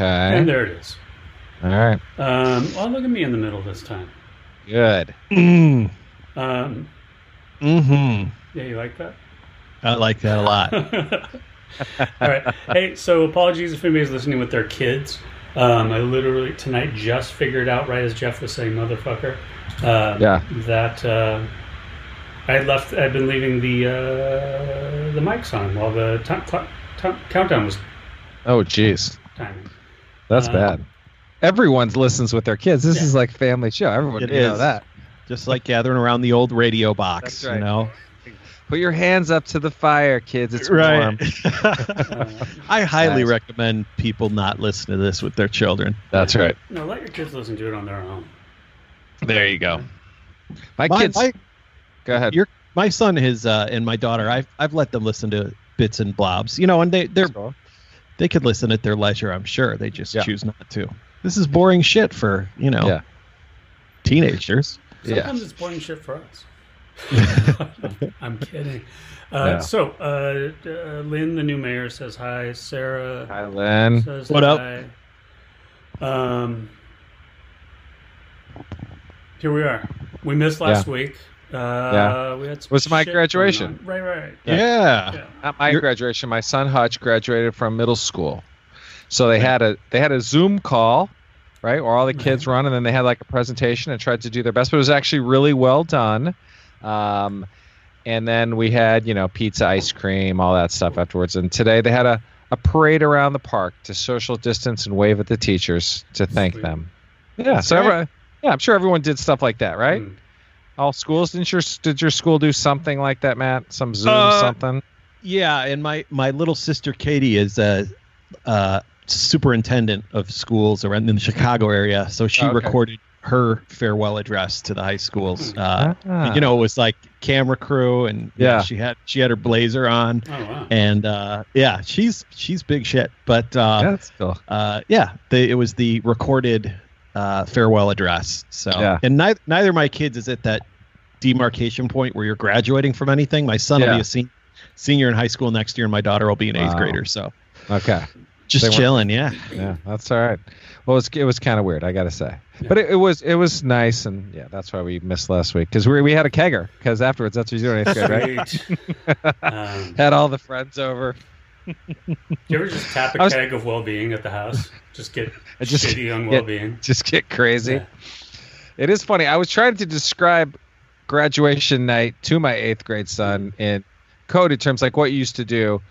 Okay. And there it is. All right. Um, well, look at me in the middle this time. Good. Um, Mm-hmm. yeah, you like that? I like that a lot. All right. Hey, so apologies if anybody's listening with their kids. Um, I literally tonight just figured out, right as Jeff was saying, motherfucker, uh, Yeah. that uh, I had left. I'd been leaving the uh, the mics on while the ti- cl- ti- countdown was Oh, jeez. timing. That's Uh, bad. Everyone listens with their kids. This Yeah. is like family show. Everyone It you know is. that. Just like gathering around the old radio box, That's right. you know? Put your hands up to the fire, kids. It's warm. Uh, I highly Nice. recommend people not listen to this with their children. That's right. no, let your kids listen to it on their own. There you go. My, My, kids. my, go ahead. your, my son is uh, and my daughter. I've I've let them listen to bits and blobs, you know, and they they're they could listen at their leisure. I'm sure they just Yeah. choose not to. This is boring shit for you know Yeah. teenagers. Sometimes Yeah. it's boring shit for us. I'm kidding. Uh, Yeah. So, uh, uh, Lynn, the new mayor, says hi. Sarah Hi, Lynn. says What up? Um, here we are. We missed last week. Uh, Yeah. We had Was my graduation. Right, right, right. Yeah. Yeah. Not my You're- graduation. My son Hutch graduated from middle school, so they had a they had a Zoom call, right, where all the kids run, and then they had like a presentation and tried to do their best. But it was actually really well done. Um, and then we had you know pizza, ice cream, all that stuff afterwards. And today they had a a parade around the park to social distance and wave at the teachers to thank Sweet. them. Yeah, That's so everyone, yeah, I'm sure everyone did stuff like that, right? Mm. All schools didn't your did your school do something like that, Matt? Some Zoom Uh, something? Yeah, and my my little sister Katie is a uh, superintendent of schools around in the Chicago area, so she Okay. recorded her farewell address to the high schools. Uh, Ah. You know, it was like camera crew, and you know, Yeah. she had she had her blazer on, Oh, wow. and uh, yeah, she's she's big shit. But uh, Yeah, that's cool. uh, yeah, the, it was the recorded uh, farewell address. So, Yeah. and neither neither of my kids is at that demarcation point where you're graduating from anything. My son will be a sen- senior in high school next year, and my daughter will be an eighth Wow. grader. So, Okay. just They weren't- chilling. Yeah, Yeah, that's all right. Well, it was, it was kind of weird, I got to say, but it, it was it was nice, and yeah, that's why we missed last week because we we had a kegger because afterwards that's what you do in eighth grade, right? Um, had all the friends over. do you ever just tap a was- keg of well-being at the house? Just get just shitty on well-being. Just get crazy. Yeah. It is funny. I was trying to describe graduation night to my eighth grade son in coded terms, like what you used to do.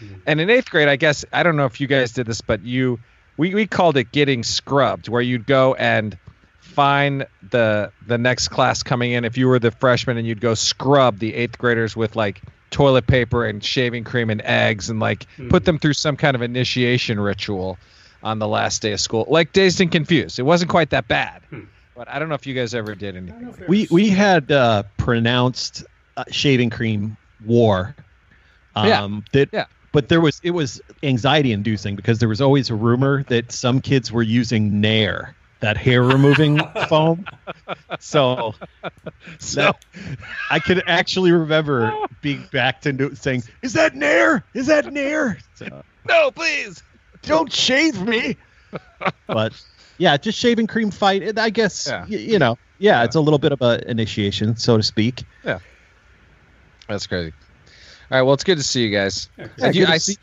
Mhm. And in eighth grade, I guess I don't know if you guys did this, but you we, we called it getting scrubbed, where you'd go and find the the next class coming in. If you were the freshman, and you'd go scrub the eighth graders with like toilet paper and shaving cream and eggs, and like put Mhm. them through some kind of initiation ritual on the last day of school, like Dazed and Confused. It wasn't quite that bad, Hmm. But I don't know if you guys ever did anything. it we we had uh, pronounced uh, shaving cream war. Um, Yeah. That, Yeah. But there was it was anxiety inducing because there was always a rumor that some kids were using Nair, that hair removing foam. So, so I could actually remember being backed into saying, "Is that Nair? Is that Nair? So, No, please. don't shave me." but yeah, just shaving cream fight. I guess Yeah. y- you know. Yeah, it's a little bit of a initiation, so to speak. Yeah, that's crazy. All right, well, it's good to see you guys. Yeah, Yeah, Did you- good I, see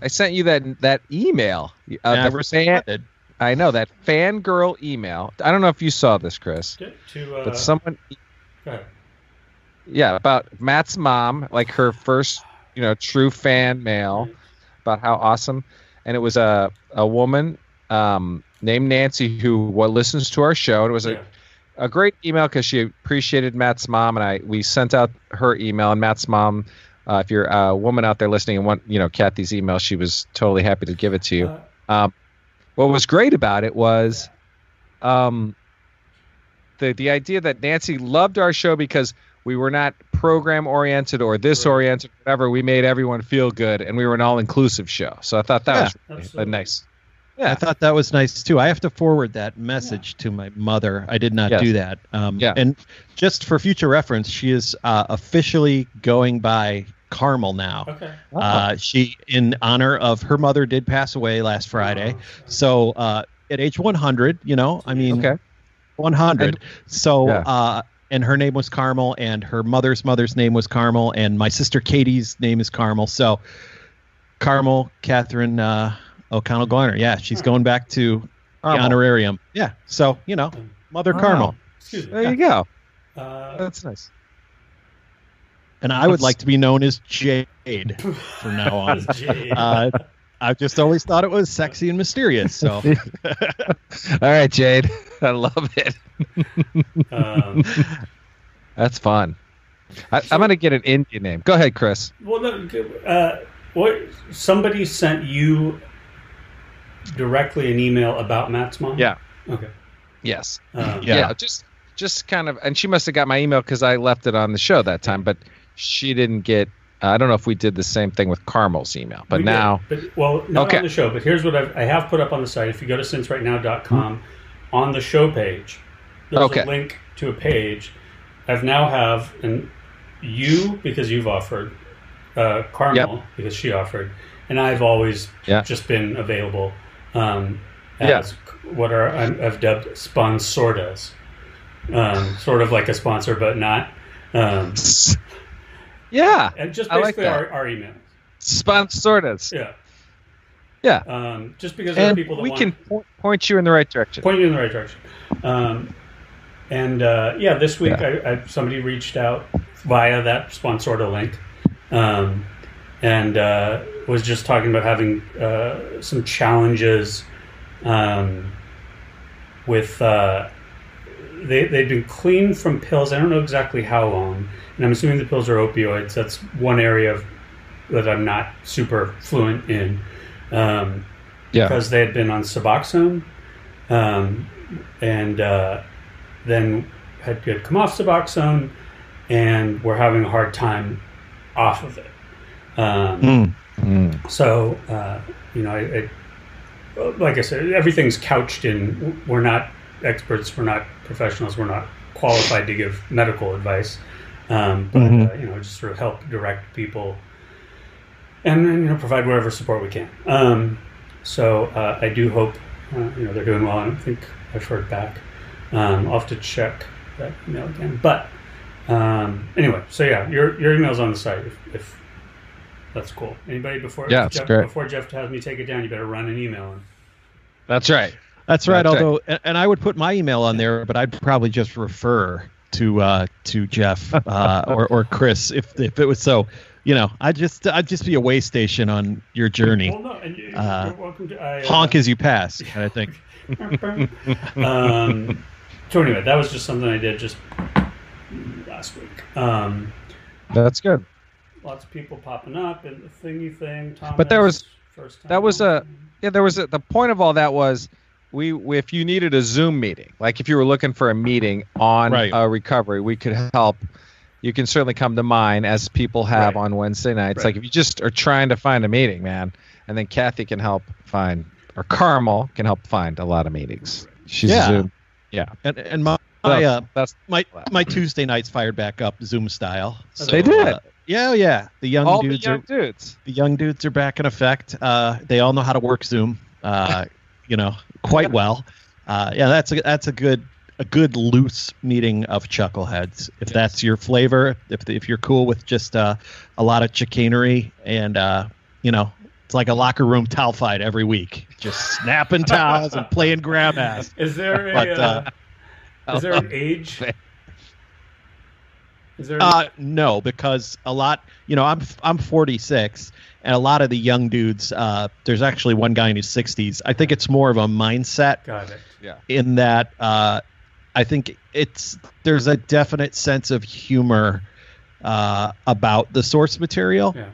I sent you that that email. Uh, Yeah, I the fan, responded. I know that fangirl email. I don't know if you saw this, Chris, to, to, uh, but someone, yeah, about Matt's mom, like her first, you know, true fan mail about how awesome, and it was a a woman um, named Nancy who what listens to our show. It was Yeah. a, a great email because she appreciated Matt's mom, and I we sent out her email. And Matt's mom, uh, if you're a woman out there listening and want you know Kathy's email, she was totally happy to give it to you. Uh, Um, what was great about it was, um, the the idea that Nancy loved our show because we were not program oriented or this oriented, whatever. We made everyone feel good, and we were an all inclusive show. So I thought that Yeah. was really, Absolutely. Nice. I thought that was nice too. I have to forward that message to my mother. I did not Yes. do that. Um, Yeah. And just for future reference, she is uh, officially going by Carmel now. okay. Uh, she, in honor of her mother, did pass away last Friday. Oh, So uh, at age 100, you know, I mean, Okay. 100. So, Yeah. uh, and her name was Carmel, and her mother's mother's name was Carmel, and my sister Katie's name is Carmel. So, Carmel Catherine uh, O'Connell Garner. Yeah, she's going back to the honorarium. Yeah. So, you know, Mother Wow. Carmel. Excuse me. There you go. Uh, That's nice. And I would like to be known as Jade from now on. Jade. Uh, I've just always thought it was sexy and mysterious. So, All right, Jade. I love it. um, That's fun. I, I'm gonna get an Indian name. Go ahead, Chris. well, no, uh, what somebody sent you directly an email about Matt's mom? Yeah. Okay. Yes. Um, Yeah. Just, just kind of, and she must have got my email because I left it on the show that time, but she didn't get. Uh, I don't know if we did the same thing with Carmel's email, but We did, now, but, well, not Okay. on the show, but here's what I've, I have put up on the site. If you go to sincerightnow.com, on the show page, there's Okay. a link to a page. I've now have an you because you've offered, uh, Carmel because she offered, and I've always Yeah. just been available um, Yeah. what are I've dubbed sponsordas, um, sort of like a sponsor but not, um, yeah, and just I like basically that. our, our email. sponsordas. Yeah. Yeah. Um, just because there are And people that we can po- point you in the right direction. point you in the right direction. Um, and uh, yeah, this week Yeah. I, I, somebody reached out via that Sponsorda link, um, and uh, was just talking about having uh, some challenges um, with. Uh, they they've been clean from pills. I don't know exactly how long, and I'm assuming the pills are opioids. That's one area of, that I'm not super fluent in. Um, Yeah. because they had been on Suboxone, um, and uh, then had, had come off Suboxone, and were having a hard time off of it. Um, mm, Mm. So, uh, you know, I, I, like I said, everything's couched in. We're not experts. We're not professionals. We're not qualified to give medical advice. Um, but Mhm. uh, you know, just sort of help direct people, and, and you know, provide whatever support we can. Um, so uh, I do hope uh, you know they're doing well. I don't think I've heard back. Um, I'll have to check that email again. But um, anyway, so yeah, your your email's on the site. If, if that's cool. Anybody before Yeah, Jeff, great. before Jeff has me take it down, you better run an email. in. That's right. that's right. That's although, and- and I would put my email on there, but I'd probably just refer to uh, to Jeff uh, or or Chris if if it was so. You know, I just I'd just be a way station on your journey. Well, no, and you, Uh, you're welcome to I, uh, Honk as you pass. I think. um, so anyway, that was just something I did just last week. Um, That's good. Lots of people popping up and the thingy thing. Thomas, But there was- first time. that was a- Yeah, there was a, the point of all that was we if you needed a Zoom meeting, like if you were looking for a meeting on Right. a recovery, we could help. You can certainly come to mine as people have Right. on Wednesday nights. Right. Like if you just are trying to find a meeting, man, and then Kathy can help find, or Carmel can help find a lot of meetings. She's Yeah. Zoom. And and my my, uh, That's my my Tuesday nights fired back up Zoom style. So, They did. uh, yeah, yeah. The young all the dudes young are dudes. the young dudes are back in effect. Uh, they all know how to work Zoom. Uh, you know, quite well. Uh, yeah, that's a that's a good a good loose meeting of chuckleheads. If Yes. that's your flavor, if if you're cool with just uh, a lot of chicanery and uh, you know. It's like a locker room towel fight every week. Just snapping towels and playing grab ass. Is there a? But, uh, uh, is there an age? Is there? Uh, no, because a lot, you know, I'm I'm 46, and a lot of the young dudes. Uh, there's actually one guy in his 60s. I think it's more of a mindset Got it. Yeah. In that uh, I think it's there's a definite sense of humor uh, about the source material, Yeah.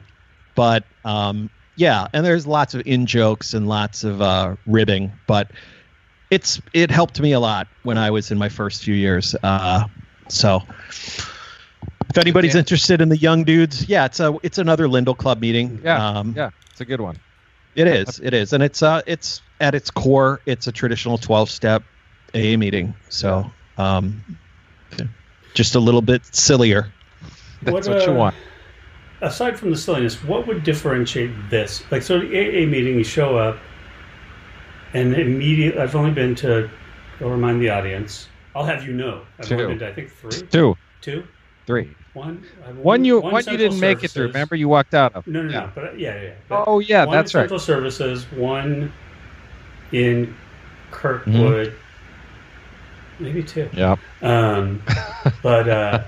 but um, yeah, and there's lots of in jokes and lots of uh, ribbing, but it's it helped me a lot when I was in my first few years. Uh, so. If anybody's Yeah. interested in the young dudes, yeah, it's a it's another Lindell Club meeting. Yeah, um, yeah, it's a good one. it is. It is, and it's uh, it's at its core, it's a traditional twelve-step AA meeting. So, um, just a little bit sillier. That's what, you uh, want. Aside from the silliness, what would differentiate this? Like, so the AA meeting, you show up, and immediately, I've only been to, I'll remind the audience, I'll have you know, I've only Two. been to, I think, three, Two, two, three. one. I have One you one, you didn't make it through. Remember, you walked out of. No, no, Yeah. no. But yeah, yeah. But Oh yeah, one that's in right. Central Services, one in Kirkwood, maybe two. Yeah. Um, but uh,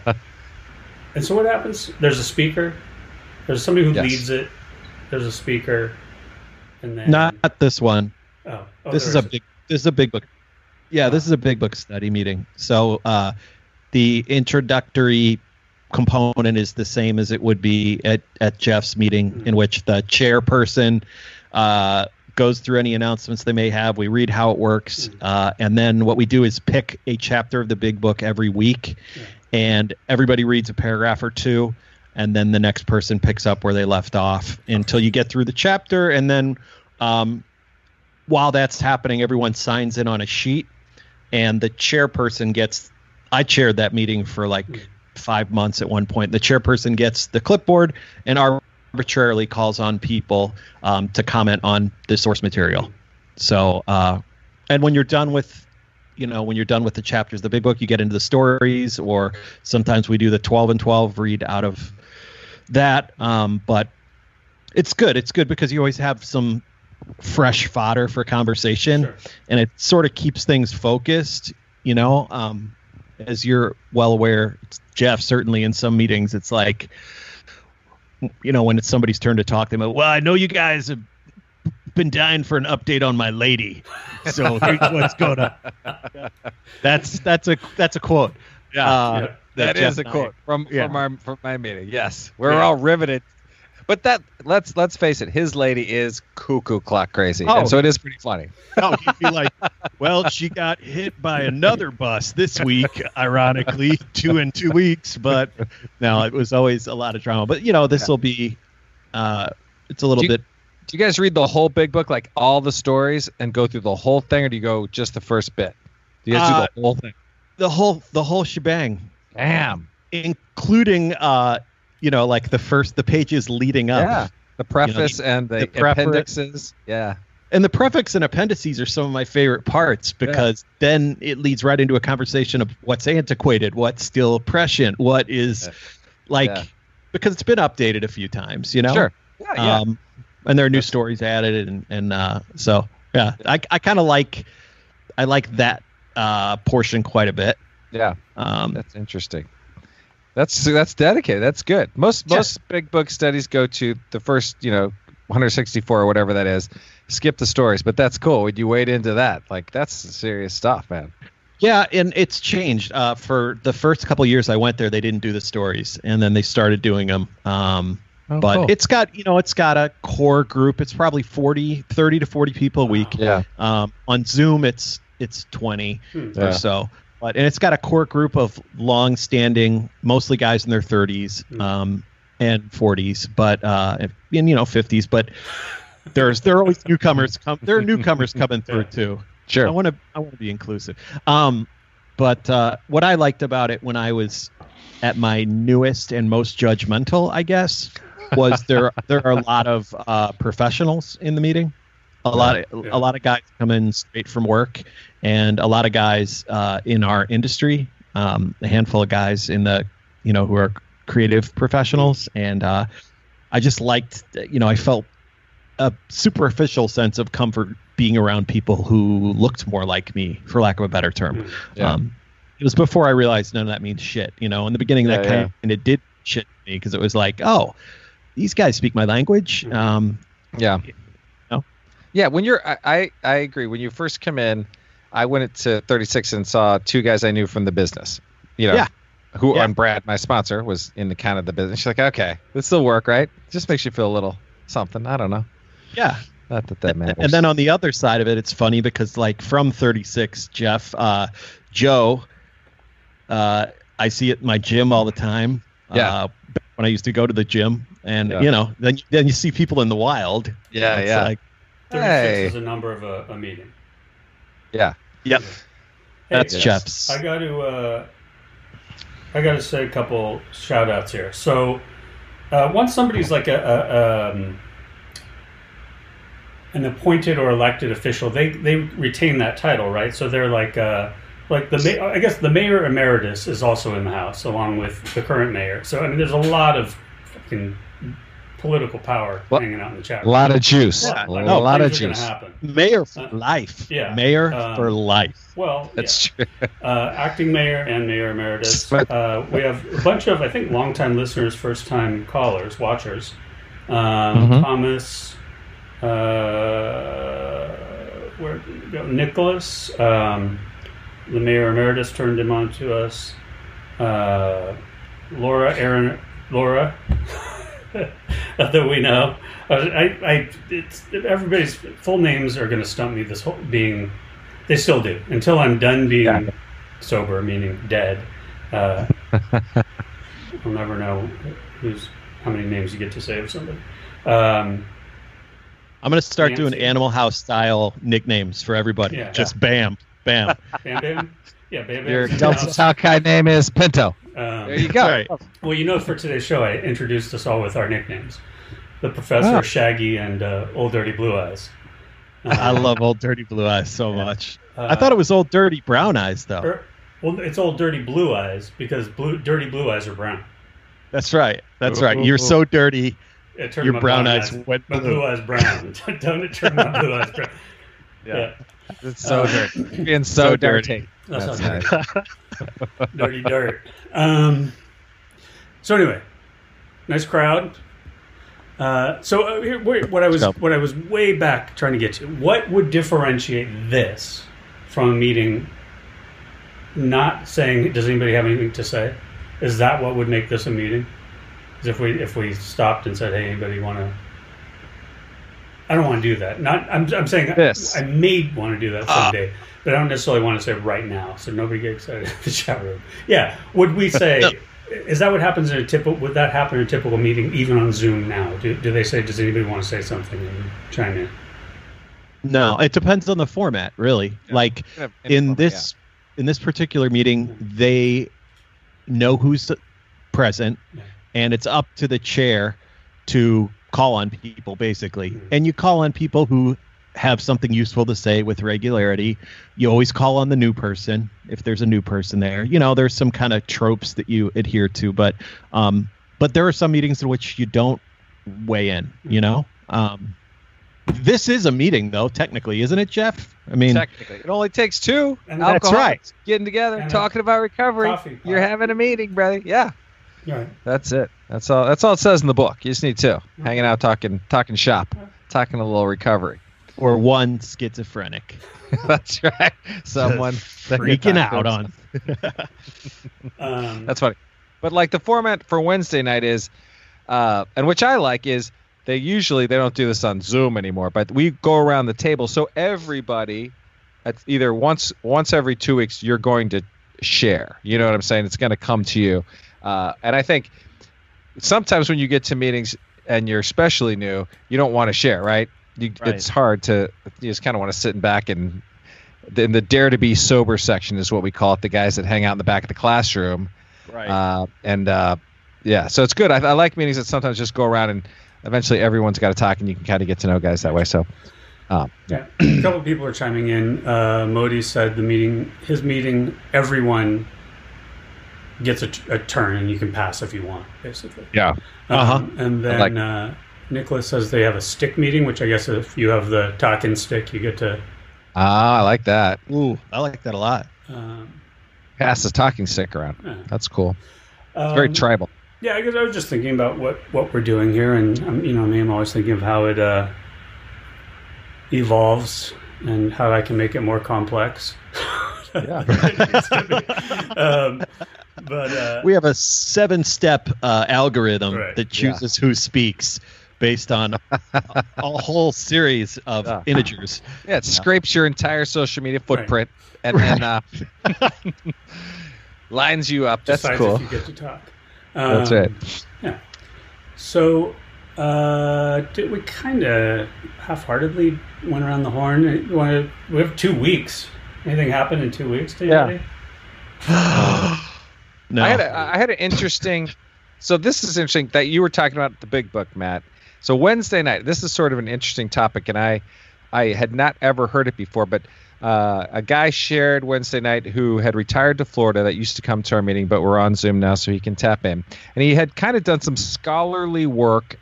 and so what happens? There's a speaker. There's somebody who Yes. leads it. There's a speaker, and then Not this one. Oh, oh, this is a big. This is a big book. Yeah, this is a big book study meeting. So uh, the introductory component is the same as it would be at, at Jeff's meeting, in which the chairperson uh, goes through any announcements they may have. We read how it works, uh, and then what we do is pick a chapter of the big book every week, and everybody reads a paragraph or two. And then the next person picks up where they left off until you get through the chapter, and then um, while that's happening, everyone signs in on a sheet, and the chairperson gets. I chaired that meeting for like five months at one point. The chairperson gets the clipboard and arbitrarily calls on people um, to comment on the source material. So, uh, and when you're done with, you know, when you're done with the chapters, the big book, you get into the stories, or sometimes we do the 12 and 12 read out of that. Um, but it's good. It's good because you always have some fresh fodder for conversation Sure. and it sort of keeps things focused you know um, as you're well aware jeff certainly in some meetings it's like you know when it's somebody's turn to talk they go well i know you guys have been dying for an update on my lady so here's what's going on that's that's a that's a quote Yeah. uh, Yeah. that Jeff is a quote from Yeah. from our from my meeting. Yes, we're Yeah. all riveted. But that let's let's face it, his lady is cuckoo clock crazy, Oh. and so it is pretty funny. No, he'd be like, well, she got hit by another bus this week, ironically, two in two weeks. But no, it was always a lot of drama. But, you know, this will be, uh, it's a little Do you- bit. Do you guys read the whole big book, like all the stories, and go through the whole thing, or do you go just the first bit? Do you guys Uh, do the whole thing? The whole, the whole shebang, Damn. including, uh, you know, like the first, the pages leading up. Yeah. The preface and the, the appendixes. Yeah. And the prefix and appendices are some of my favorite parts because then it leads right into a conversation of what's antiquated, what's still prescient, what is Yeah. like, Yeah. because it's been updated a few times, you know? Sure. Yeah. yeah. um, and there are new stories added, and and uh, so yeah, I I kind of like I like that uh, portion quite a bit. yeah. Um, That's interesting. That's that's dedicated. That's good. Most Yeah. most big book studies go to the first, you know, 164 or whatever that is. Skip the stories, but that's cool. Would you wade into that, like that's serious stuff, man. yeah, and it's changed. Uh, for the first couple years I went there, they didn't do the stories, and then they started doing them. Um, but cool. it's got you know it's got a core group. It's probably 40, 30 to forty people a week. Yeah. Um, on Zoom, it's it's twenty Hmm. Yeah. or so. But and it's got a core group of long-standing, mostly guys in their 30s Hmm. um, and 40s, but uh, and you know 50s. But there's there are always newcomers come. There are newcomers coming through too. Sure. I want to I want to be inclusive. Um, but uh, what I liked about it when I was at my newest and most judgmental, I guess, was there there are a lot of uh, professionals in the meeting. A lot of Yeah. a lot of guys come in straight from work, and a lot of guys uh, in our industry. Um, a handful of guys in the you know who are creative professionals, and uh, I just liked you know I felt a superficial sense of comfort being around people who looked more like me, for lack of a better term. Yeah. Um, it was before I realized none of that means shit. You know, in the beginning, that Yeah, kind of and it did shit me because it was like, oh, these guys speak my language. Um, Yeah. know? Yeah, when you're, I, I, I agree. When you first come in, I went to 36 and saw two guys I knew from the business. You know, Yeah. who Yeah. and Brad, my sponsor, was in the kind of the business. She's like, okay, this will work, right? Just makes you feel a little something. I don't know. yeah, Not that that matters. And then on the other side of it, it's funny because like from 36, Jeff, uh, Joe, uh, I see it in my gym all the time. Yeah. Uh, when I used to go to the gym, and Yeah. you know, then then you see people in the wild. Yeah, It's yeah. Like, 36 Hey. is a number of a, a meeting. Yeah. yep, Hey, that's Yes. Jeff's. I got to uh, I got to say a couple shout outs here. So uh, once somebody's like a, a um, an appointed or elected official, they they retain that title, right? So they're like uh, like the ma- I guess the mayor emeritus is also in the house along with the current mayor. So I mean, there's a lot of fucking political power What? hanging out in the chat. A lot of juice. Yeah, a like, lot of things are gonna juice. Mayor for Uh, life. yeah. Mayor Um, for life. Well, That's true. uh, acting mayor and mayor emeritus. Uh, we have a bunch of, I think, longtime listeners, first time callers, watchers. Um, Mhm. Thomas, uh, where did we? Nicholas, um, the mayor emeritus turned him on to us. Uh, Laura, Aaron, Laura, that we know. I, I, I it's, everybody's full names are going to stump me. This whole being, they still do until I'm done being Yeah. sober, meaning dead. Uh, I'll never know who's how many names you get to say of somebody. Um, I'm gonna start doing Animal House style nicknames for everybody. Yeah. Just bam, bam. Bam Bam, yeah, Bam Bam. Your Delta Tau Chi name is Pinto. Um, There you go. Right. Well, you know, for today's show, I introduced us all with our nicknames: the Professor, Ah. Shaggy, and uh, Old Dirty Blue Eyes. I love Old Dirty Blue Eyes so Yeah. much. uh, I thought it was Old Dirty Brown Eyes though. er, well, it's Old Dirty Blue Eyes because blue, dirty blue eyes are brown. That's right. That's Ooh, right. ooh, You're ooh. so dirty. It turned Your my brown eyes went my blue. blue eyes brown. Don't it turn my blue eyes brown? Yeah, It's so Uh, dirty. Being so, so dirty. That's, That's not nice. dirty dirt. Um, so anyway, nice crowd. Uh, so uh, here, wait, what I was what I was way back trying to get to. What would differentiate this from a meeting? Not saying, does anybody have anything to say? Is that what would make this a meeting? Is if we if we stopped and said, hey, anybody want to? I don't want to do that. Not I'm I'm saying This. I, may want to do that someday, but I don't necessarily want to say right now. So nobody get excited in the chat room. Yeah, would we say? No. Is that what happens in a typical? Would that happen in a typical meeting, even on Zoom now? Do, do they say? Does anybody want to say something and chime in? No, it depends on the format, really. Like Kind in informal, this in this particular meeting, they know who's present, Yeah. and it's up to the chair to call on people, basically. Mhm. And you call on people who have something useful to say with regularity. You always call on the new person if there's a new person there. You know, there's some kind of tropes that you adhere to, but um, but there are some meetings in which you don't weigh in. You know. Um, this is a meeting, though, technically, isn't it, Jeff? I mean, Technically, it only takes two And that's right. getting together, And talking about recovery. coffee. You're having a meeting, brother. Yeah, Right. that's it. That's all. That's all it says in the book. You just need two, hanging out, talking, talking shop, talking a little recovery. Or one schizophrenic that's right. Someone freaking out on. Um, That's funny. But like the format for Wednesday night is, uh, and which I like is they usually they don't do this on Zoom anymore, but we go around the table so everybody, at either once once every two weeks, you're going to share. You know what I'm saying? It's going to come to you, uh, and I think sometimes when you get to meetings and you're especially new, you don't want to share, right? You, Right. It's hard to. You just kind of want to sit back and. In the dare to be sober section is what we call it. The guys that hang out in the back of the classroom, Right. uh, and uh, yeah, so it's good. I, I like meetings that sometimes just go around and eventually everyone's got to talk and you can kind of get to know guys that way. So, um, Yeah, a couple of people are chiming in. Uh, Modi said the meeting, his meeting, everyone gets a, a turn and you can pass if you want, basically. yeah, Uh-huh. Um, and then like- uh, Nicholas says they have a stick meeting, which I guess if you have the talking stick, you get to. ah, I like that. Ooh, I like that a lot. Um, Pass the talking stick around. yeah. That's cool. It's very Um, tribal. Yeah, I guess I was just thinking about what, what we're doing here, and um, you know, I mean, I'm always thinking of how it uh, evolves and how I can make it more complex. Yeah. um, but uh, We have a seven-step uh, algorithm Right. that chooses who speaks based on a, a whole series of Yeah. integers. Yeah, it scrapes your entire social media footprint and then uh, lines you up. That's decides cool. if you get to talk. That's Um, right. Yeah. So, uh, did we kind of half-heartedly went around the horn? You We have two weeks. Anything happened in two weeks to Yeah. No, I had a, I had an interesting. So this is interesting that you were talking about the big book, Matt. So Wednesday night, this is sort of an interesting topic, and I, I had not ever heard it before, but uh, a guy shared Wednesday night who had retired to Florida that used to come to our meeting, but we're on Zoom now, so he can tap in, and he had kind of done some scholarly work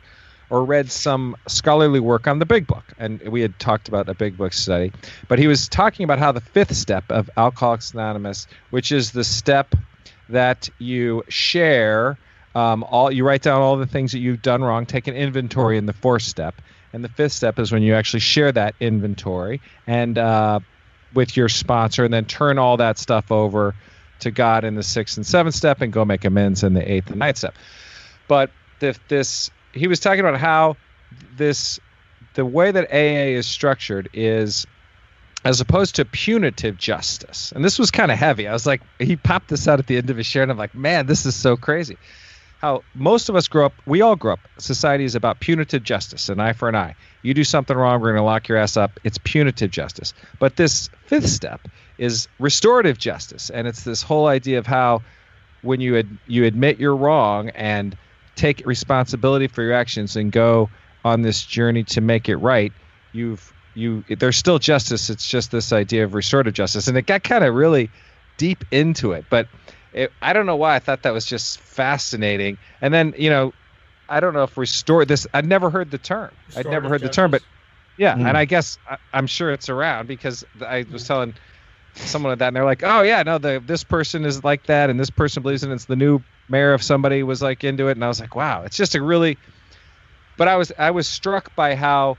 or read some scholarly work on the big book and we had talked about a big book study. But he was talking about how the fifth step of alcoholics anonymous which is the step that you share um, all you write down all the things that you've done wrong take an inventory in the fourth step and the fifth step is when you actually share that inventory and uh, with your sponsor and then turn all that stuff over to god in the sixth and seventh step and go make amends in the eighth and ninth step but the, this he was talking about how this the way that AA is structured is as opposed to punitive justice. And this was kind of heavy. I was like, he popped this out at the end of his share, and I'm like, man, this is so crazy. How most of us grow up, we all grow up. Society is about punitive justice, an eye for an eye. You do something wrong, we're going to lock your ass up. It's punitive justice. But this fifth step is restorative justice, and it's this whole idea of how when you ad- you admit you're wrong and take responsibility for your actions and go on this journey to make it right, you've you there's still justice. It's just this idea of restorative justice, and it got kind of really deep into it. But it, I don't know why I thought that was just fascinating. And then you know, I don't know if restore this. I'd never heard the term. I'd never Restorative heard the term, but yeah, Mm. and I guess I, I'm sure it's around because I was telling someone of that, and they're like, "Oh yeah, no, the this person is like that, and this person believes in it. It's the new mayor of somebody was like into it." And I was like, "Wow, it's just a really." But I was I was struck by how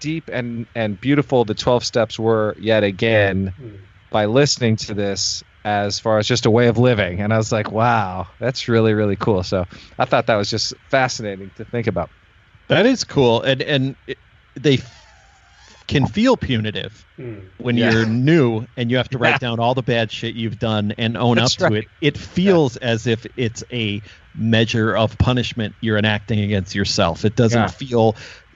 deep and and beautiful the 12 steps were yet again Hmm. by listening to this as far as just a way of living and i was like wow that's really really cool so i thought that was just fascinating to think about that is cool, and and it, they f- can feel punitive Hmm. when Yeah. you're new and you have to write Yeah. down all the bad shit you've done and own That's up to it. It feels as if it's a measure of punishment you're enacting against yourself. It doesn't Yeah. feel, It's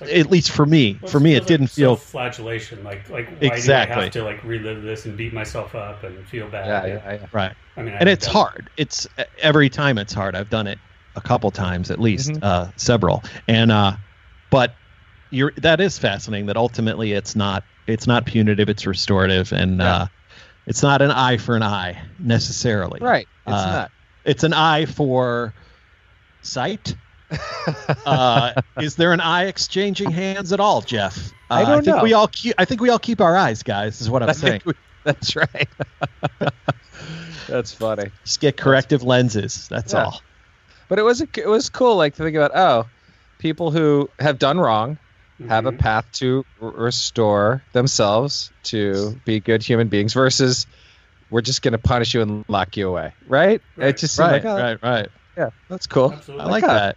like- at least for me, well, for me, it didn't feel. self-flagellation. Like, like why do I Exactly. have to like relive this and beat myself up and feel bad? yeah yeah, yeah. Right. I mean, I and it's done- hard. It's every time it's hard. I've done it a couple times at least, Mhm. uh, several. And uh, but you're that is fascinating. That ultimately it's not it's not punitive. It's restorative, and Yeah. uh, it's not an eye for an eye necessarily. right it's Uh, not It's an eye for sight. uh, is there an eye exchanging hands at all, Jeff? Uh, I don't think know. we all keep. I think we all keep our eyes, guys. Is what I'm I saying. we- that's right that's funny Just get corrective lenses. That's Yeah. all. but it was a, it was cool like to think about oh people who have done wrong have a Mhm. path to r- restore themselves to be good human beings versus we're just going to punish you and lock you away right, Right. it just seemed Right, like oh, right, right. yeah that's cool Absolutely. I like that. that.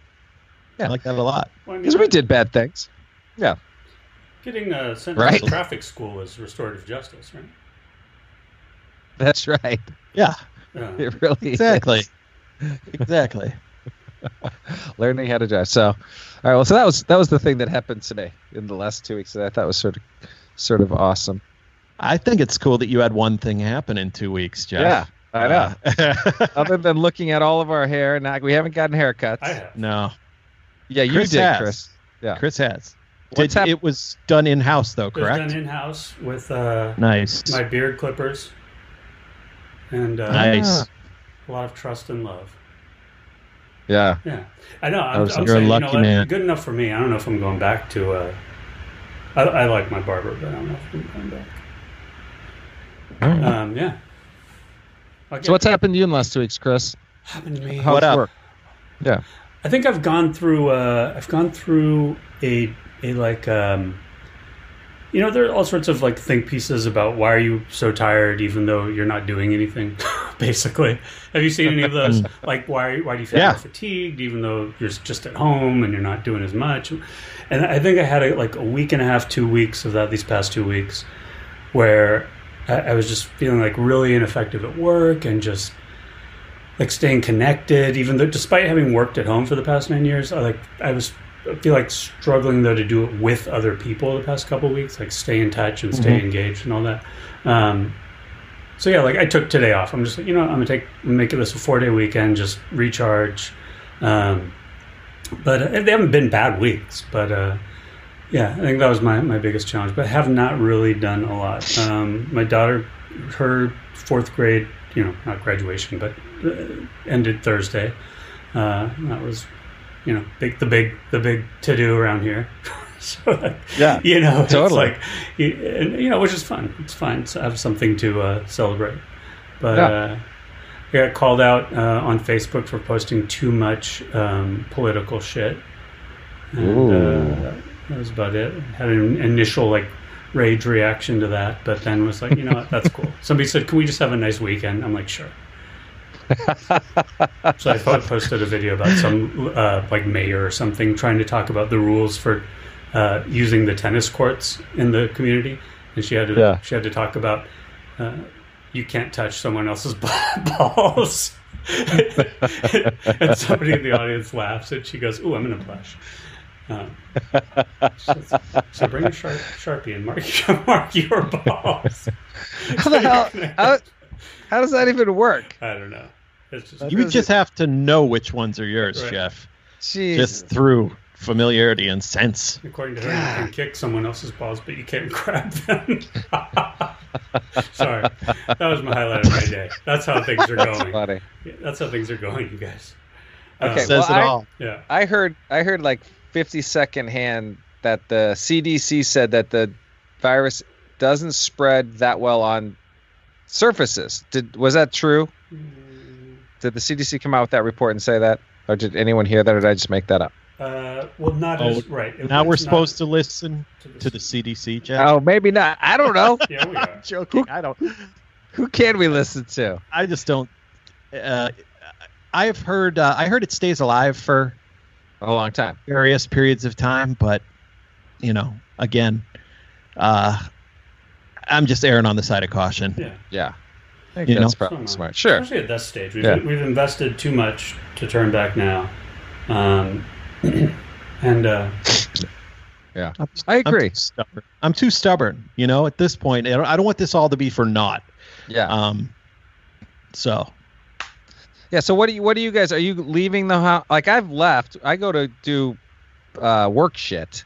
Yeah. I like that a lot. Well, I mean, because we did bad things Yeah. Getting uh, sent Right. to traffic school is restorative justice, right? that's right Yeah, Yeah. it really exactly. is. exactly. learning how to drive so all right well so that was that was the thing that happened today in the last two weeks that i thought was sort of sort of awesome I think it's cool that you had one thing happen in two weeks, Jeff. yeah i know Uh, other than looking at all of our hair and not, we haven't gotten haircuts I have. no, yeah you Chris did has. chris yeah Chris has. Did, hap- it was done in house though, correct? It was done in house with uh, nice. my beard clippers and uh, Nice. a lot of trust and love. yeah Yeah, I know. I'm, was- I'm you're a lucky you know, man. Good enough for me. I don't know if I'm going back to. Uh, I, I like my barber, but I don't know if I'm going back. Um, yeah. Okay. so what's happened to you in the last two weeks chris happened to me? How's What up? work? Yeah. I think I've gone through. Uh, I've gone through a a like. Um, you know, there are all sorts of like think pieces about why are you so tired, even though you're not doing anything. Basically, have you seen any of those? like, why why do you feel Yeah. fatigued, even though you're just at home and you're not doing as much? And I think I had a, like a week and a half, two weeks of that these past two weeks, where I, I was just feeling like really ineffective at work and just like staying connected even though despite having worked at home for the past nine years i like i was I feel like struggling though to do it with other people the past couple weeks like stay in touch and stay engaged and all that. Um, so yeah like i took today off. I'm just like you know i'm gonna take make this a four day weekend just recharge. Um, but uh, they haven't been bad weeks but uh, yeah i think that was my, my biggest challenge but I have not really done a lot. Um, my daughter her fourth grade you know not graduation but uh, ended thursday uh, that was you know big the big the big to do around here so like, Yeah. you know it's Totally. like you, and, you know which is fun it's fun to have something to uh, celebrate but Yeah. uh, I got called out uh, on Facebook for posting too much um, political shit. And, uh, that was about it. Had an initial like rage reaction to that, but then was like, you know what, that's cool. Somebody said, "Can we just have a nice weekend?" I'm like, sure. so I po- posted a video about some uh, like mayor or something trying to talk about the rules for uh, using the tennis courts in the community, and she had to Yeah. she had to talk about uh, you can't touch someone else's balls. and somebody in the audience laughs, and she goes, "Ooh, I'm in a plush." So, so bring a sharp, sharpie and mark, mark your balls. How the hell? How, how does that even work? I don't know. It's just You just have to know which ones are yours, Right. Jeff. Jeez. Just through familiarity and sense. according to her, you can kick someone else's balls, but you can't grab them. Sorry, that was my highlight of my day. That's how things are going. funny. Yeah, That's how things are going, you guys. Okay, Um, Says well, it I- all. yeah. I heard I heard like 50 second hand that the CDC said that the virus doesn't spread that well on surfaces. Did was that true? Did the CDC come out with that report and say that, or did anyone hear that, or did I just make that up? Uh, well, not Oh, as right. It- Now we're supposed to listen to the- to the CDC, Jeff. Oh, maybe not. I don't know. Yeah, we are. joking. I don't. Who can we listen to? I just don't. Uh, I've heard. Uh, I heard it stays alive for A long time. various periods of time, but you know, again, uh, I'm just erring on the side of caution. Yeah. Yeah. I think You that's know? probably smart. Sure. Especially at this stage, we've, Yeah. we've invested too much to turn back now. Um, and uh, Yeah. I'm, I agree. I'm too stubborn. I'm too stubborn. You know, at this point, I don't, I don't want this all to be for naught. Yeah. Um, so Yeah. So what do you what do you guys are you leaving the house? Like I've left. I go to do uh, work shit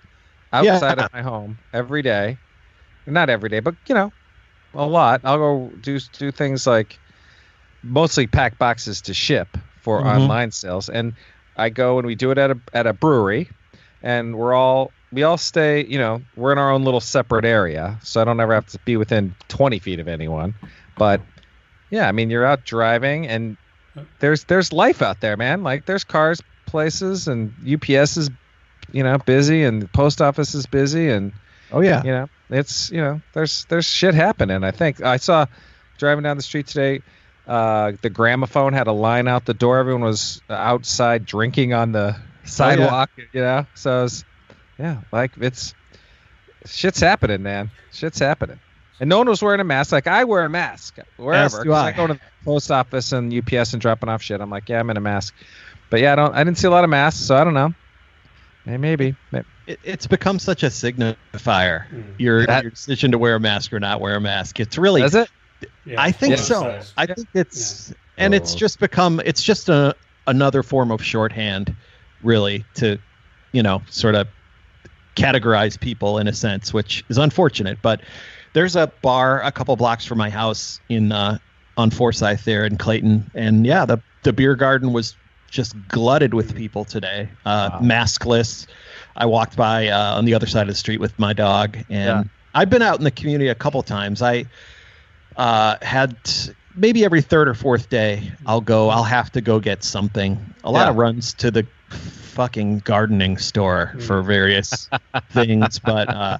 outside Yeah. of my home every day. Not every day, but you know, a lot. I'll go do do things like mostly pack boxes to ship for Mhm. online sales, and I go and we do it at a at a brewery, and we're all we all stay. You know, we're in our own little separate area, so I don't ever have to be within twenty feet of anyone. But yeah, I mean, you're out driving, and there's there's life out there, man. Like there's cars, places, and UPS is, you know, busy, and the post office is busy, and oh yeah, you know, it's you know, there's there's shit happening. I think I saw driving down the street today. Uh, the gramophone had a line out the door. Everyone was outside drinking on the sidewalk. You know, so it's yeah, like it's shit's happening, man. Shit's happening. And no one was wearing a mask. Like I wear a mask wherever. do 'cause I. I go to the post office and UPS and dropping off shit. I'm like, yeah, I'm in a mask. But yeah, I don't. I didn't see a lot of masks, so I don't know. Hey, maybe. It, it's become such a signifier. Mm. Your, That- your decision to wear a mask or not wear a mask. It's really. Is it? yeah, I think Yeah. so. emphasized. I think it's, and it's Oh. just become. It's just a another form of shorthand, really, to, you know, sort of categorize people in a sense, which is unfortunate. But there's a bar a couple blocks from my house in uh, on Forsyth there in Clayton, and yeah, the the beer garden was just glutted with people today, uh, Wow. maskless. I walked by uh, on the other side of the street with my dog, and Yeah. I've been out in the community a couple times. I uh, had maybe every third or fourth day I'll go. I'll have to go get something. A lot Yeah. of runs to the fucking gardening store for various things, but uh,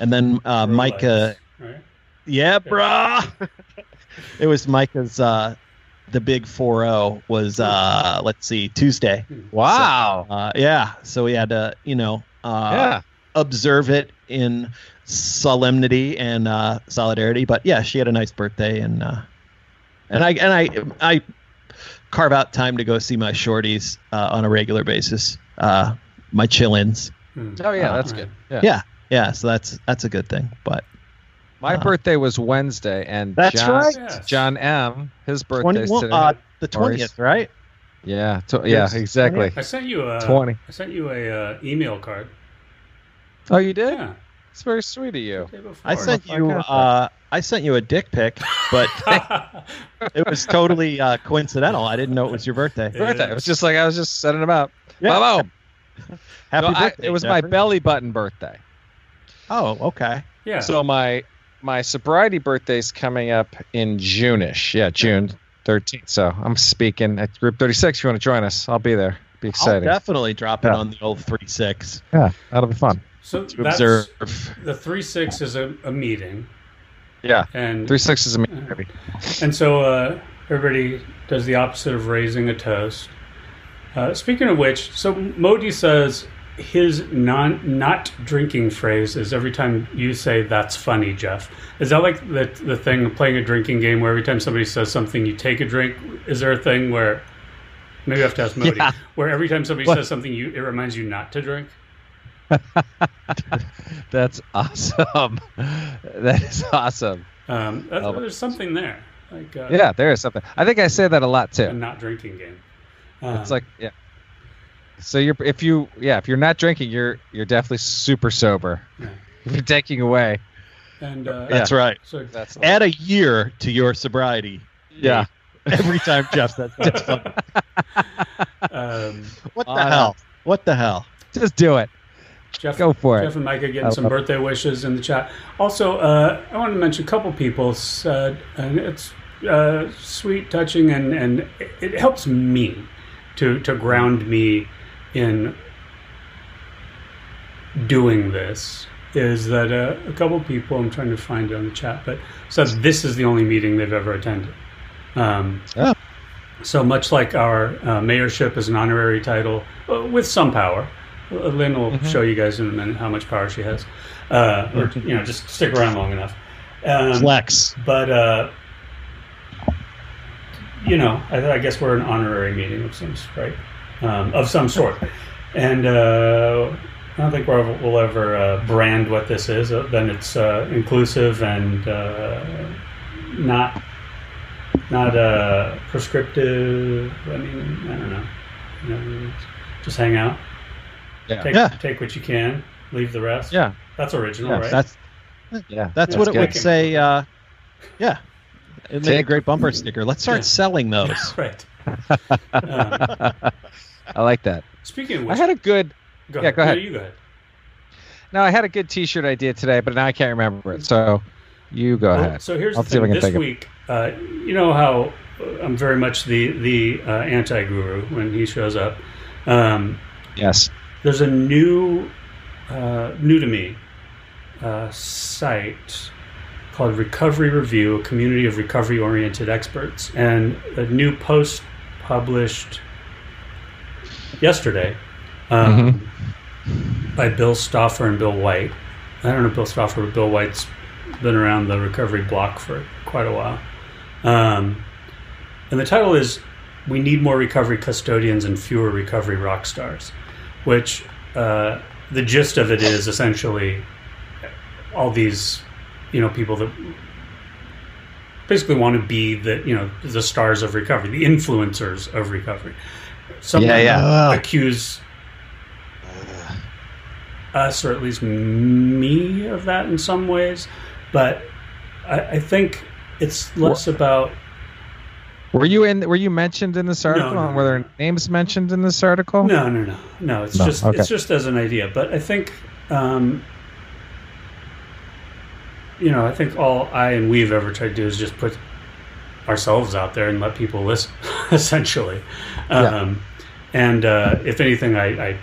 and then uh, Grow Micah. right? Yeah, brah. it was Micah's. Uh, the big 4-0 was uh, let's see Tuesday. Wow. Uh, yeah, so we had to you know uh, yeah. observe it in solemnity and uh, solidarity. But yeah, she had a nice birthday, and uh, and I and I I carve out time to go see my shorties uh, on a regular basis. Uh, my chill-ins. Hmm. Oh yeah, Uh, that's good. Yeah. Yeah, yeah. So that's that's a good thing. But My Uh, birthday was Wednesday, and That's John, right. Yes. John M. His birthday's 21, today. uh, the Maurice. twentieth, right? yeah, to, yeah, Yes. exactly. I sent you a 20. I sent you a uh, email card. Oh, you did? Yeah. It's very sweet of you. I sent you. Uh, I sent you a dick pic, but it was totally uh, coincidental. I didn't know it was your birthday. Birthday. It was just like I was just setting him up. Yeah. Wow. Happy No, I- birthday! it was my belly button birthday. Oh, okay. yeah. So my my sobriety birthday's coming up in June-ish. Yeah, June 13th. So I'm speaking at Group 36. If you want to join us, I'll be there. Be I'll exciting. definitely drop in Yeah. on the old three six yeah, that'll be fun. so to that's, observe. the three six is a, a meeting, Yeah, and three six is a maybe. and so uh, everybody does the opposite of raising a toast. Uh, speaking of which, so Modi says his non not drinking phrase is every time you say that's funny, Jeff. Is that like the the thing playing a drinking game where every time somebody says something you take a drink? Is there a thing where maybe I have to ask Modi Yeah. where every time somebody What? says something you it reminds you not to drink? That's awesome. that is awesome. Um, that's, Oh. there's something there, like uh, Yeah, there is something. I think I say that a lot a too. not drinking game. Um, It's like yeah. So you're if you yeah if you're not drinking you're you're definitely super sober. Yeah. You're taking away. and uh, That's right. So That's Add a year to your sobriety. yeah. Every time Jeff says that's funny. um, What the Uh, hell? What the hell? Just do it. Jeff, Go for it. Jeff and Micah getting some love- birthday wishes in the chat. Also, uh, I want to mention a couple people said, and it's uh, sweet, touching, and, and it, it helps me to, to ground me in doing this. Is that uh, a couple people, I'm trying to find it on the chat, but said this is the only meeting they've ever attended. Um, Oh. So much like our uh, mayorship is an honorary title uh, with some power. Uh, Lynn will show you guys in a minute how much power she has. Uh, or, you know, just stick around long enough. Um, Flex. but, uh, you know, I, I guess we're an honorary meeting of some right? Um, of some sort. And uh, I don't think we'll, we'll ever uh, brand what this is. Uh, then it's uh, inclusive and uh, not not uh, prescriptive. I mean, I don't know. You know, just hang out. Yeah. Take, Yeah. take what you can, leave the rest. Yeah. That's original, Yeah, right? That's Yeah. that's Yeah, what it's it would say. Uh, yeah. It made a great bumper sticker. Let's start Yeah. selling those. right. um, I like that. speaking of I had a good go yeah, go ahead. No, you go ahead. no, I had a good T-shirt idea today, but now I can't remember it. So you go Well, ahead. So here's I'll the see if I thing. This week, uh, you know how uh, I'm very much the the uh, anti-guru when he shows up. Um, Yes. there's a new, uh, new to me, uh, site called Recovery Review, a community of recovery-oriented experts, and a new post published yesterday um, by Bill Stauffer and Bill White. I don't know Bill Stauffer, but Bill White's been around the recovery block for quite a while. Um, and the title is "We Need More Recovery Custodians and Fewer Recovery Rock Stars," which uh, the gist of it is essentially all these, you know, people that basically want to be the you know the stars of recovery, the influencers of recovery. Some Yeah, yeah. accuse us, or at least me, of that in some ways. But I, I think it's less about Were you in? Were you mentioned in this article? no, Were there names mentioned in this article? no, no, no, no. It's No, just okay. it's just as an idea. But I think. Um, you know, I think all I and we've ever tried to do is just put ourselves out there and let people listen, essentially. Um, And uh, if anything, I, I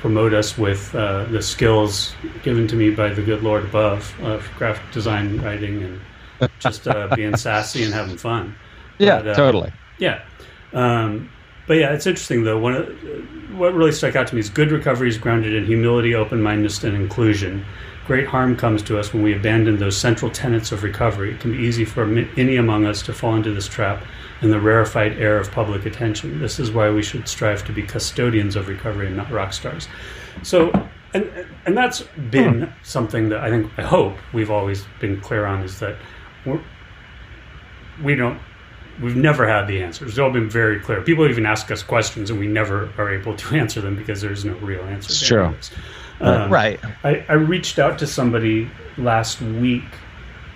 promote us with uh, the skills given to me by the good Lord above of graphic design, writing, and just uh, being sassy and having fun. Yeah, But, uh, totally. Yeah. Um, but yeah, it's interesting though. One, of- what really stuck out to me is good recovery is grounded in humility, open mindedness, and inclusion. Great harm comes to us when we abandon those central tenets of recovery. It can be easy for any among us to fall into this trap in the rarefied air of public attention. This is why we should strive to be custodians of recovery and not rock stars. So, and and that's been hmm. something that I think I hope we've always been clear on is that we're, we don't we've never had the answers. It's all been very clear. People even ask us questions, and we never are able to answer them because there's no real answer. It's to true. any of this. Um, right. I, I reached out to somebody last week.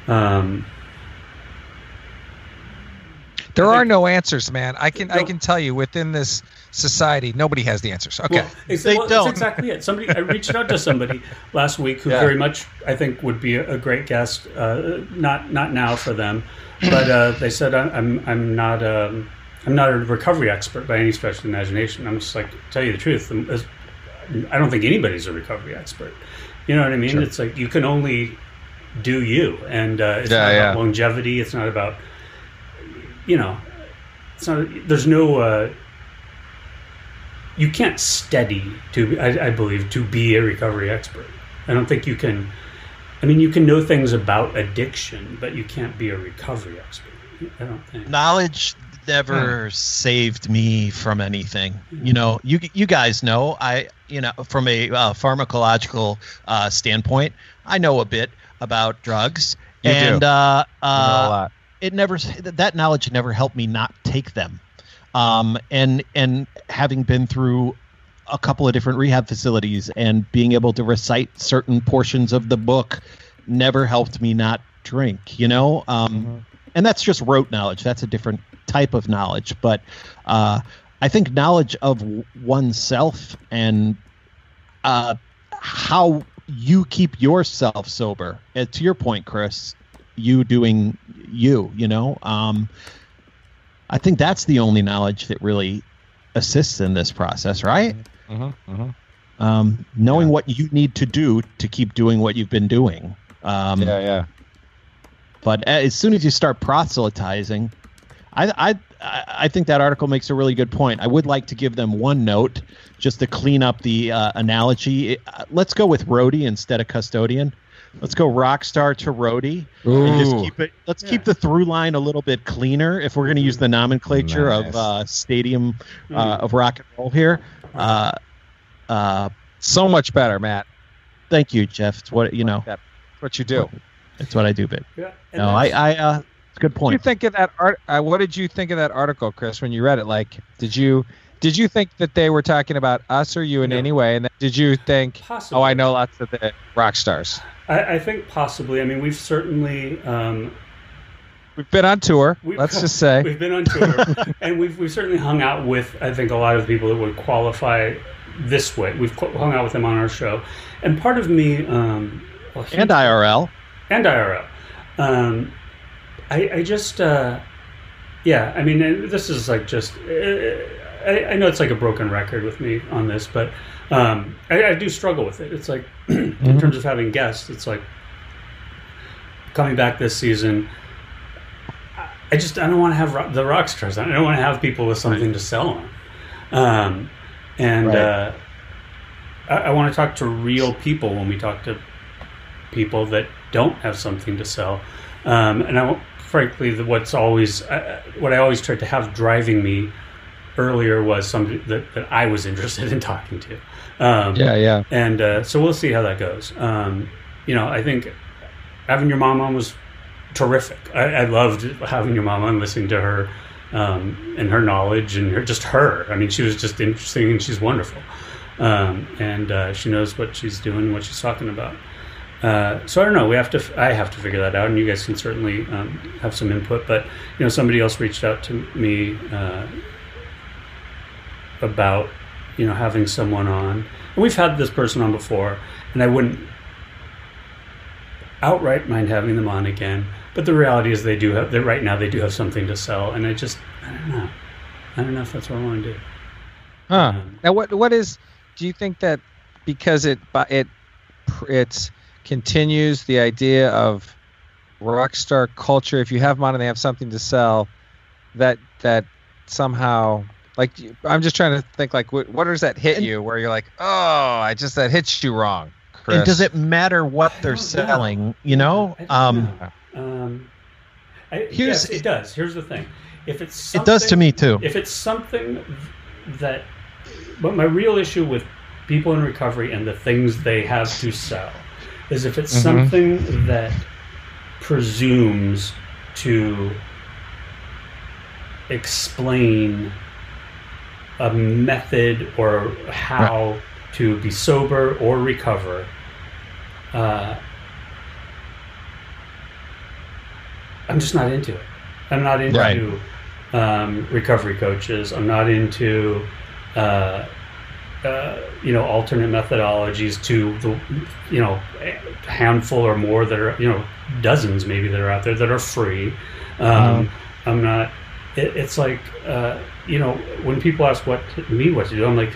Um, There are no answers, man. I can I can tell you within this society, nobody has the answers. Okay. Well, it's, They well, don't. That's exactly it. Somebody I reached out to somebody last week who Yeah. very much I think would be a, a great guest. Uh, not not now for them, but uh, they said I'm I'm, I'm not um, I'm not a recovery expert by any stretch of the imagination. I'm just like tell you the truth. As- I don't think anybody's a recovery expert. You know what I mean? It's like you can only do you, and uh, it's Yeah, not about longevity. It's not about you know. It's not. There's no. Uh, you can't study to I, I believe to be a recovery expert i don't think you can i mean you can know things about addiction but you can't be a recovery expert i don't think knowledge never saved me from anything. You know you you guys know i you know from a uh, pharmacological uh, standpoint i know a bit about drugs. You do. and uh, a uh, lot. it never that knowledge never helped me not take them. Um, and and having been through a couple of different rehab facilities and being able to recite certain portions of the book never helped me not drink you know? Um, and that's just rote knowledge. That's a different type of knowledge but uh, i think knowledge of oneself and uh, how you keep yourself sober uh, to your point chris you doing you you know um, i think that's the only knowledge that really assists in this process right Mhm, mhm. um, knowing Yeah. what you need to do to keep doing what you've been doing um, Yeah, yeah. but as soon as you start proselytizing, I, I I I think that article makes a really good point. I would like to give them one note just to clean up the uh, analogy. Uh, let's go with roadie instead of custodian. Let's go rock star to roadie and just Ooh. keep it. Let's Yeah. keep the through line a little bit cleaner if we're going to use the nomenclature Nice. of uh, stadium uh, of rock and roll here. Uh, uh, So much better, Matt. thank you, Jeff. It's what you know. That's what you do. It's what I do. But yeah no, I, that's- I it's a good What did you point. think of that art? Uh, what did you think of that article, Chris, when you read it? Like, did you did you think that they were talking about us or you in No. any way? And then did you think, Possibly. oh, I know lots of the rock stars. I, I think possibly i mean we've certainly um, We've been on tour. We've- let's just say. We've been on tour, and we've, we've certainly hung out with, I think, a lot of the people that would qualify this way. We've hung out with them on our show. And part of me, um, well, he- And IRL. and IRL, um, I, I just, uh, yeah, I mean, this is like just, uh, I, I know it's like a broken record with me on this, but um, I, I do struggle with it. It's like, in terms of having guests, it's like coming back this season. I- just I don't want to have ro- the rock stars. I don't want to have people with something to sell on. Um, and Right. uh, I, I want to talk to real people when we talk to people that don't have something to sell. Um, and I, frankly, what's always uh, what I always tried to have driving me earlier was somebody that, that I was interested in talking to. Um, Yeah, yeah. and uh, so we'll see how that goes. Um, you know, I think having your mom on was terrific. I, I loved having your mom on, listening to her um, and her knowledge and her, just her. I mean, she was just interesting and she's wonderful. Um, and uh, she knows what she's doing, and what she's talking about. Uh, so I don't know. We have to. I have to figure that out, and you guys can certainly um, have some input. But you know, somebody else reached out to me uh, about you know having someone on, and we've had this person on before, and I wouldn't outright mind having them on again. but the reality is they do have that right now they do have something to sell, and I just I don't know. I don't know if that's what I want to do. Huh. Um, Now, what what is? Do you think that because it it it continues the idea of rock star culture? If you have money, they have something to sell. That that somehow. Like I'm just trying to think. Like, what, what does that hit And- you? Where you're like, oh, I just that hits you wrong. Chris. And does it matter what they're don't know. selling? You know, I um, know. Um, I, Here's- yes, it does. Here's the thing: if it's it does to me too. If it's something that, but my real issue with people in recovery and the things they have to sell is if it's Mhm. something that presumes to explain a method or how to be sober or recover. Uh, I'm just not into it. I'm not into Right. um, recovery coaches. I'm not into uh, uh, you know alternate methodologies to the you know handful or more that are you know dozens maybe that are out there that are free. Um, I'm not. It, it's like uh, you know when people ask what me what to do, I'm like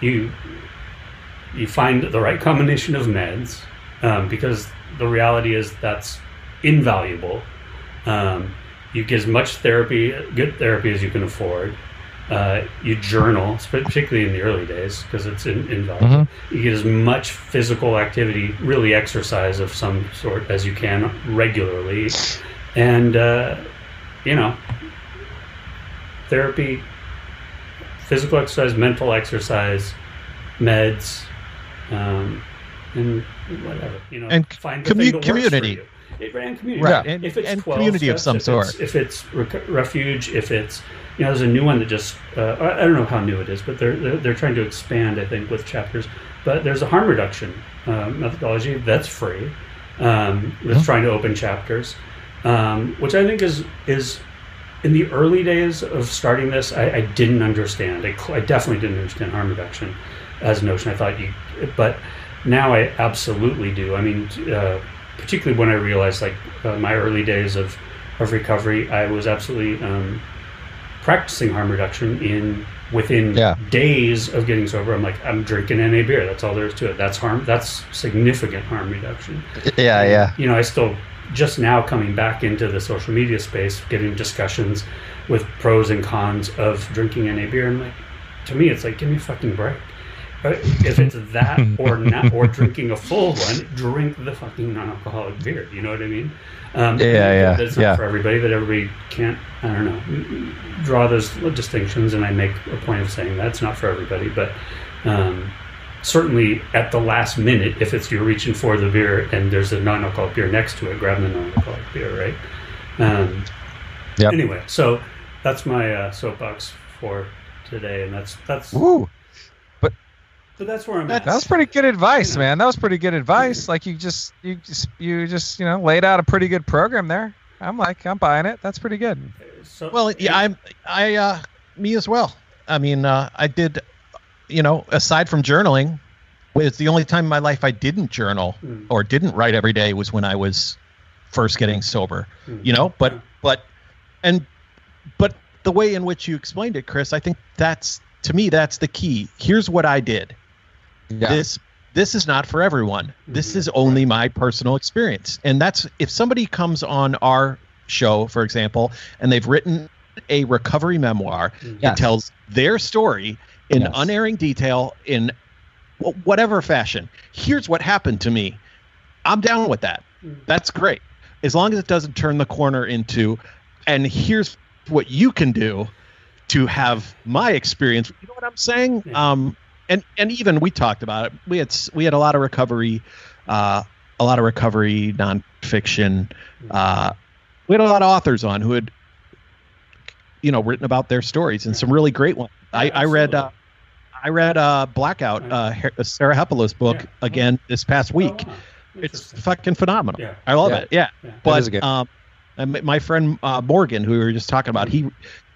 you you find the right combination of meds um, because the reality is that's invaluable. Um, you get as much therapy, good therapy as you can afford. Uh, you journal, particularly in the early days, because it's in, invaluable. You get as much physical activity, really exercise of some sort, as you can regularly, and uh, you know, therapy, physical exercise, mental exercise, meds, um, and whatever. You know, And find the commu- thing that works for community. You. It ran community. Right, and- if it's and 12 community of some if sort. It's, if it's rec- refuge, if it's you know, there's a new one that just uh, I I don't know how new it is, but they're, they're they're trying to expand, I think, with chapters. But there's a harm reduction uh, methodology that's free. Um, that's trying to open chapters, um, which I think is is in the early days of starting this, I, I didn't understand. I, I definitely didn't understand harm reduction as a notion. I thought you, but now I absolutely do. I mean, uh, particularly when I realized, like uh, my early days of of recovery, I was absolutely um, practicing harm reduction in within Yeah. days of getting sober. I'm like, I'm drinking NA beer. That's all there is to it. That's harm. That's significant harm reduction Yeah, yeah. you know, I still just now coming back into the social media space, getting discussions with pros and cons of drinking NA beer. And like, to me, it's like, give me a fucking break. If it's that or not, or drinking a full one, drink the fucking non-alcoholic beer. You know what I mean? Um, Yeah, yeah, That's not yeah. for everybody. That everybody can't. I don't know. Draw those distinctions, and I make a point of saying that's not for everybody. But um, certainly at the last minute, if it's you're reaching for the beer and there's a non-alcoholic beer next to it, grab the non-alcoholic beer, right? Um, Yep. Anyway, so that's my uh, soapbox for today, and that's that's Woo. So that's where I'm at. That was pretty good advice, man. That was pretty good advice. Like you just you just you just you know laid out a pretty good program there. I'm like I'm buying it. That's pretty good. So, Well, yeah, I'm I uh me as well. I mean, uh I did you know, aside from journaling, it's the only time in my life I didn't journal Mm. or didn't write every day was when I was first getting sober. Mm. You know, but Yeah. but and but the way in which you explained it, Chris, I think that's to me that's the key. Here's what I did. Yeah. This this is not for everyone. This Mhm. is only my personal experience. And that's if somebody comes on our show, for example, and they've written a recovery memoir Mhm. that tells their story in Yes. unerring detail in whatever fashion. Here's what happened to me. I'm down with that. Mhm. That's great. As long as it doesn't turn the corner into and here's what you can do to have my experience. You know what I'm saying? Um and and even we talked about it. We had we had a lot of recovery uh a lot of recovery nonfiction uh we had a lot of authors on who had you know written about their stories and some really great ones. I, I read uh, I read uh, Blackout, uh, Sarah Hepola's book Yeah. again this past week. Oh, wow. It's fucking phenomenal. Yeah. I love Yeah. it. Yeah, Yeah. but um, and my- my friend uh, Morgan, who we were just talking about, he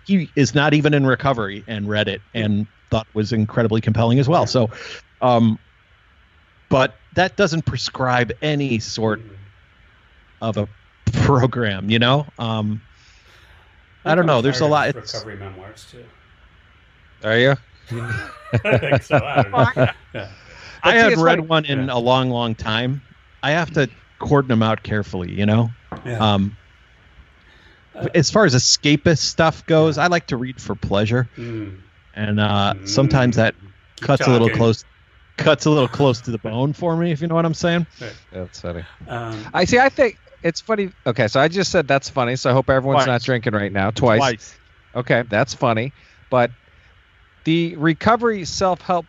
he is not even in recovery and read it and thought was incredibly compelling as well. So, um, but that doesn't prescribe any sort of a program. You know, um, I don't know. There's a lot. It's, recovery memoirs too. Are you? I think so. I. Yeah. I see, haven't read like- one in yeah. a long, long time. I have to cordon them out carefully. You know. Yeah. Um, as far as escapist stuff goes, I like to read for pleasure, Mm. And uh, sometimes that Keep cuts a little close, cuts a little close to the bone for me. If you know what I'm saying. That's funny. Um, I see. I think it's funny. Okay, so I just said that's funny. So I hope everyone's Twice. not drinking right now. Twice. Twice. Okay, that's funny. But the recovery self help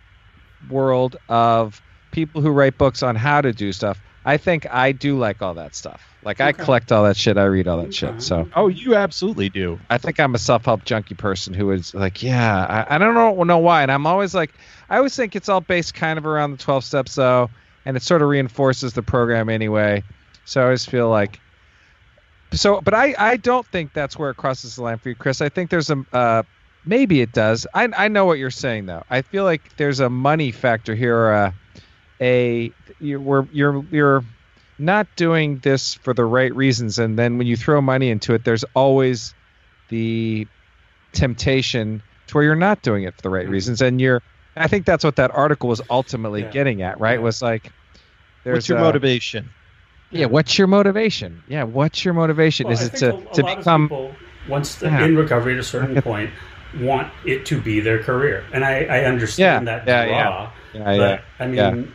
world of people who write books on how to do stuff, I think I do like all that stuff. Like I collect all that shit. I read all that Okay. shit. So Oh, you absolutely do. I think I'm a self help junkie person who is like, yeah, I, I don't know, know why. And I'm always like, I always think it's all based kind of around the 12 steps though. And it sort of reinforces the program anyway. So I always feel like, so, but I, I don't think that's where it crosses the line for you, Chris. I think there's a, uh, maybe it does. I, I know what you're saying though. I feel like there's a money factor here, or a, a, you're, you're, you're, not doing this for the right reasons and then when you throw money into it there's always the temptation to where you're not doing it for the right Mhm. reasons and you're i think that's what that article was ultimately Yeah. getting at right Yeah. was like there's What's your a- motivation? yeah what's your motivation yeah what's your motivation well, is I it think to, a, a to lot of become people, once they're Yeah. in recovery at a certain point, want it to be their career, and I, I understand Yeah, that yeah, draw. yeah, but yeah. I mean, yeah.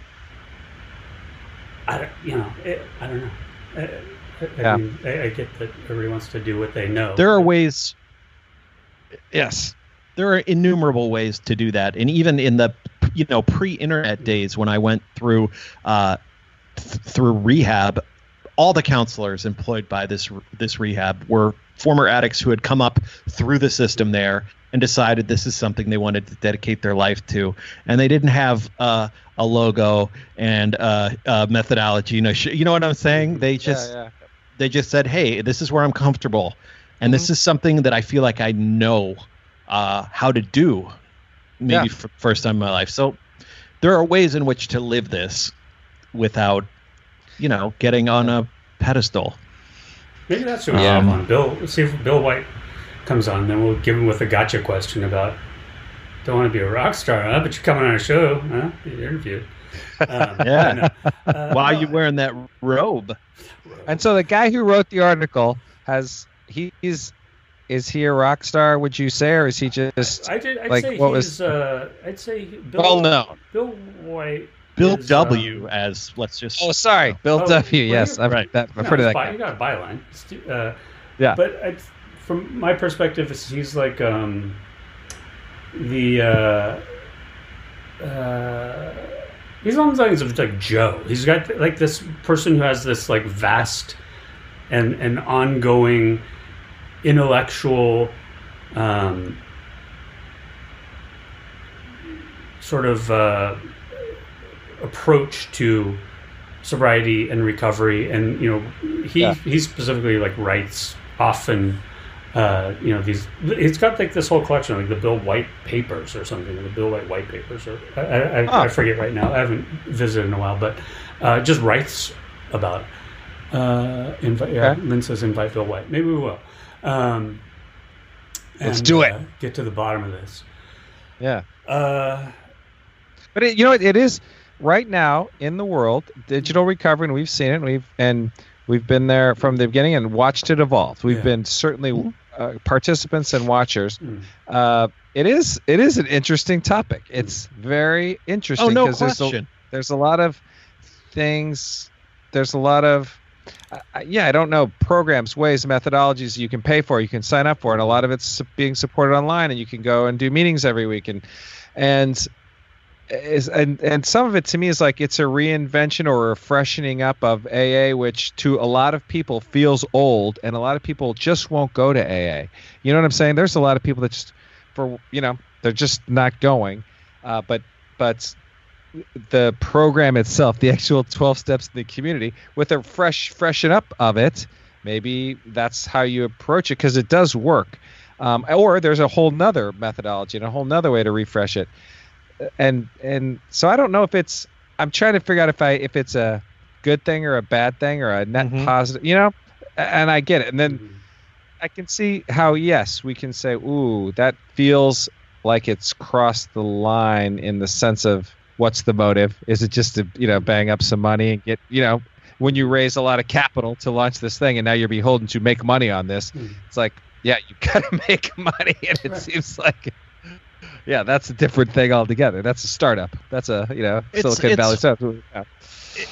I don't, you know, it, I don't know. I, I, Yeah. Mean, I, I get that everybody wants to do what they know. There are ways. Yes, there are innumerable ways to do that, and even in the you know pre-internet mm-hmm. days when I went through uh, th- through rehab, all the counselors employed by this this rehab were former addicts who had come up through the system there and decided this is something they wanted to dedicate their life to, and they didn't have uh, a logo and uh, uh, methodology. You know, sh- you know what I'm saying? They just yeah, yeah. they just said, "Hey, this is where I'm comfortable, and this is something that I feel like I know uh, how to do, maybe Yeah. for the first time in my life." So there are ways in which to live this without, you know, getting on a pedestal. Maybe that's what we Yeah. have on Bill. See if Bill White comes on, then we'll give him with a gotcha question about don't want to be a rock star, huh? But you're coming on a show, huh? You're interviewed. Um, Yeah. uh, Why are you wearing that robe? and so the guy who wrote the article has he's is he a rock star would you say or is he just I did. I'd like, say what he's. was- Uh, I'd say Bill, well known Bill White. Bill is, W. um, as let's just. oh sorry bill Oh, w well, yes you- i've, right. that, I've no, heard of that by- guy. You got a byline. It's, Uh, Yeah. But I, from my perspective, he's like um, the. Uh, uh, he's almost like, it's like Joe. He's got like this person who has this like vast and and ongoing intellectual um, sort of uh, approach to sobriety and recovery and you know he Yeah. he specifically like writes often uh, you know these it's got like this whole collection like the bill white papers or something the bill white white papers or i, I, I- Oh. I forget right now i haven't visited in a while but uh, just writes about it uh, invite yeah Okay. lynn says invite bill white maybe we will um, Let's do it. uh, get to the bottom of this yeah uh, But it, you know, it is right now in the world digital recovery, and we've seen it. And we've and we've been there from the beginning and watched it evolve. We've Yeah. been certainly uh, participants and watchers. Mm. Uh, it is it is an interesting topic. It's very interesting. oh no 'cause there's a- there's a lot of things there's a lot of uh, yeah i don't know programs ways methodologies you can pay for you can sign up for and a lot of it's being supported online and you can go and do meetings every week and and is and and some of it to me is like it's a reinvention or a freshening up of AA which to a lot of people feels old and a lot of people just won't go to AA you know what I'm saying there's a lot of people that just for you know they're just not going uh, but but the program itself, the actual 12 steps in the community, with a fresh freshen up of it, maybe that's how you approach it because it does work. Um, or there's a whole nother methodology and a whole nother way to refresh it. And and so I don't know if it's. I'm trying to figure out if I if it's a good thing or a bad thing or a net Mhm. positive. You know, and I get it. And then Mhm. I can see how yes, we can say, ooh, that feels like it's crossed the line in the sense of what's the motive? Is it just to you know bang up some money and get you know when you raise a lot of capital to launch this thing and now you're beholden to make money on this? Mhm. It's like yeah, you gotta make money, and it Right. seems like. Yeah, that's a different thing altogether. That's a startup. That's a you know It's- Silicon it's- Valley startup. Yeah.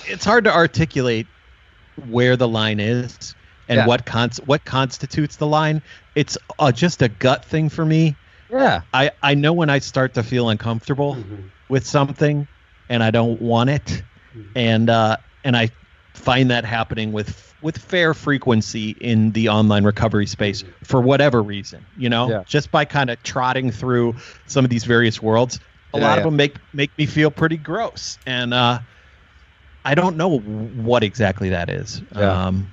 it's hard to articulate where the line is and Yeah. what cons- what constitutes the line. It's uh, just a gut thing for me. yeah, I, I know when I start to feel uncomfortable Mhm. with something and I don't want it, Mhm. and uh, and I find that happening with with fair frequency in the online recovery space for whatever reason. You know, Yeah. just by kind of trotting through some of these various worlds, a Yeah, lot of yeah. them make make me feel pretty gross, and uh, I don't know what exactly that is. Yeah. Um,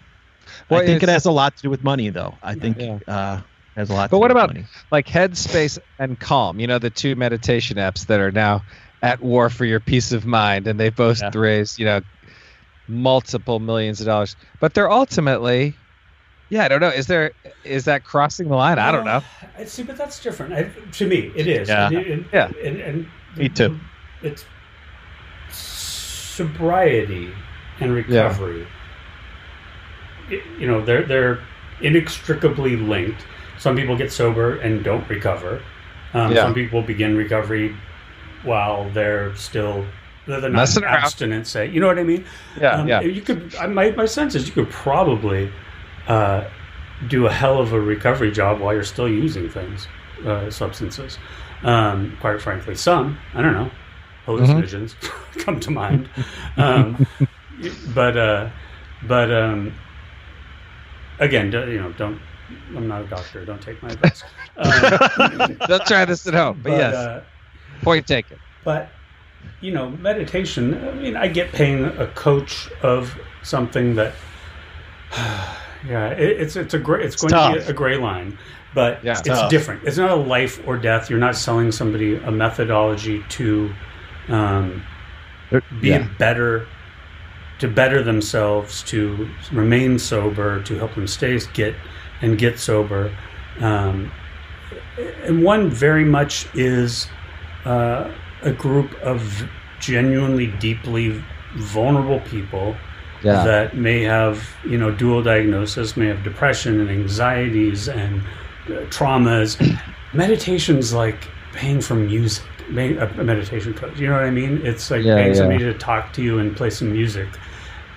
Well, I think it has a lot to do with money, though. I think uh, it has a lot. But what about- money. like Headspace and Calm, you know, the two meditation apps that are now at war for your peace of mind, and they both Yeah. raised, you know, multiple millions of dollars. But they're ultimately, yeah, I don't know. Is there is that crossing the line? I don't know. I see, but that's different. I, to me, it is. Yeah. And- and- Yeah. And, and Me too. It's sobriety and recovery. Y- You know, they're they're inextricably linked. Some people get sober and don't recover. Um, Yeah. Some people begin recovery while they're still not Messing abstinent. Say, you know what I mean? Yeah, Um, yeah. You could. I, my my sense is you could probably uh, do a hell of a recovery job while you're still using things, uh, substances. Um, quite frankly, some I don't know hallucinogens come to mind, um, but uh, but um, again, you know, don't. I'm not a doctor. Don't take my advice. Um, Don't try this at home. But, yes, uh, point taken. but you know, meditation. I mean, I get paying a coach of something that, yeah, it, it's it's a gray, it's, going to be a gray line, but Yeah. it's Tough. different. It's not a life or death. You're not selling somebody a methodology to um, be yeah. better, to better themselves, to remain sober, to help them stay get and get sober. Um, and one very much is uh, a group of genuinely deeply vulnerable people Yeah. that may have you know dual diagnosis may have depression and anxieties and uh, traumas meditation's like paying for music a meditation coach you know what i mean it's like Yeah, paying yeah. somebody to talk to you and play some music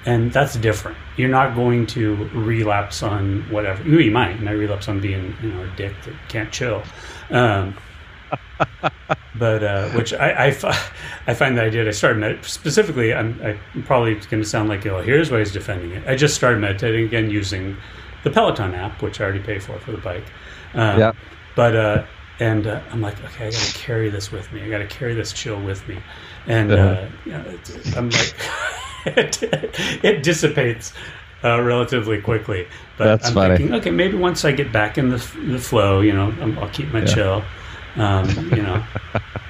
and that's different you're not going to relapse on whatever you, you might you might relapse on being you know a dick that can't chill um, but uh, which I, I, I find that I did. I started med- specifically. I'm, I'm probably going to sound like oh, here's why he's defending it. I just started meditating again using the Peloton app, which I already pay for for the bike. Um, Yeah. But uh, and uh, I'm like, okay, I got to carry this with me. I got to carry this chill with me, and uh, Uh-huh. you know, it's, I'm like, it, it dissipates. Uh, relatively quickly, but That's I'm funny. thinking, okay, maybe once I get back in the, the flow, you know, I'm, I'll keep my Yeah. chill, um, you know.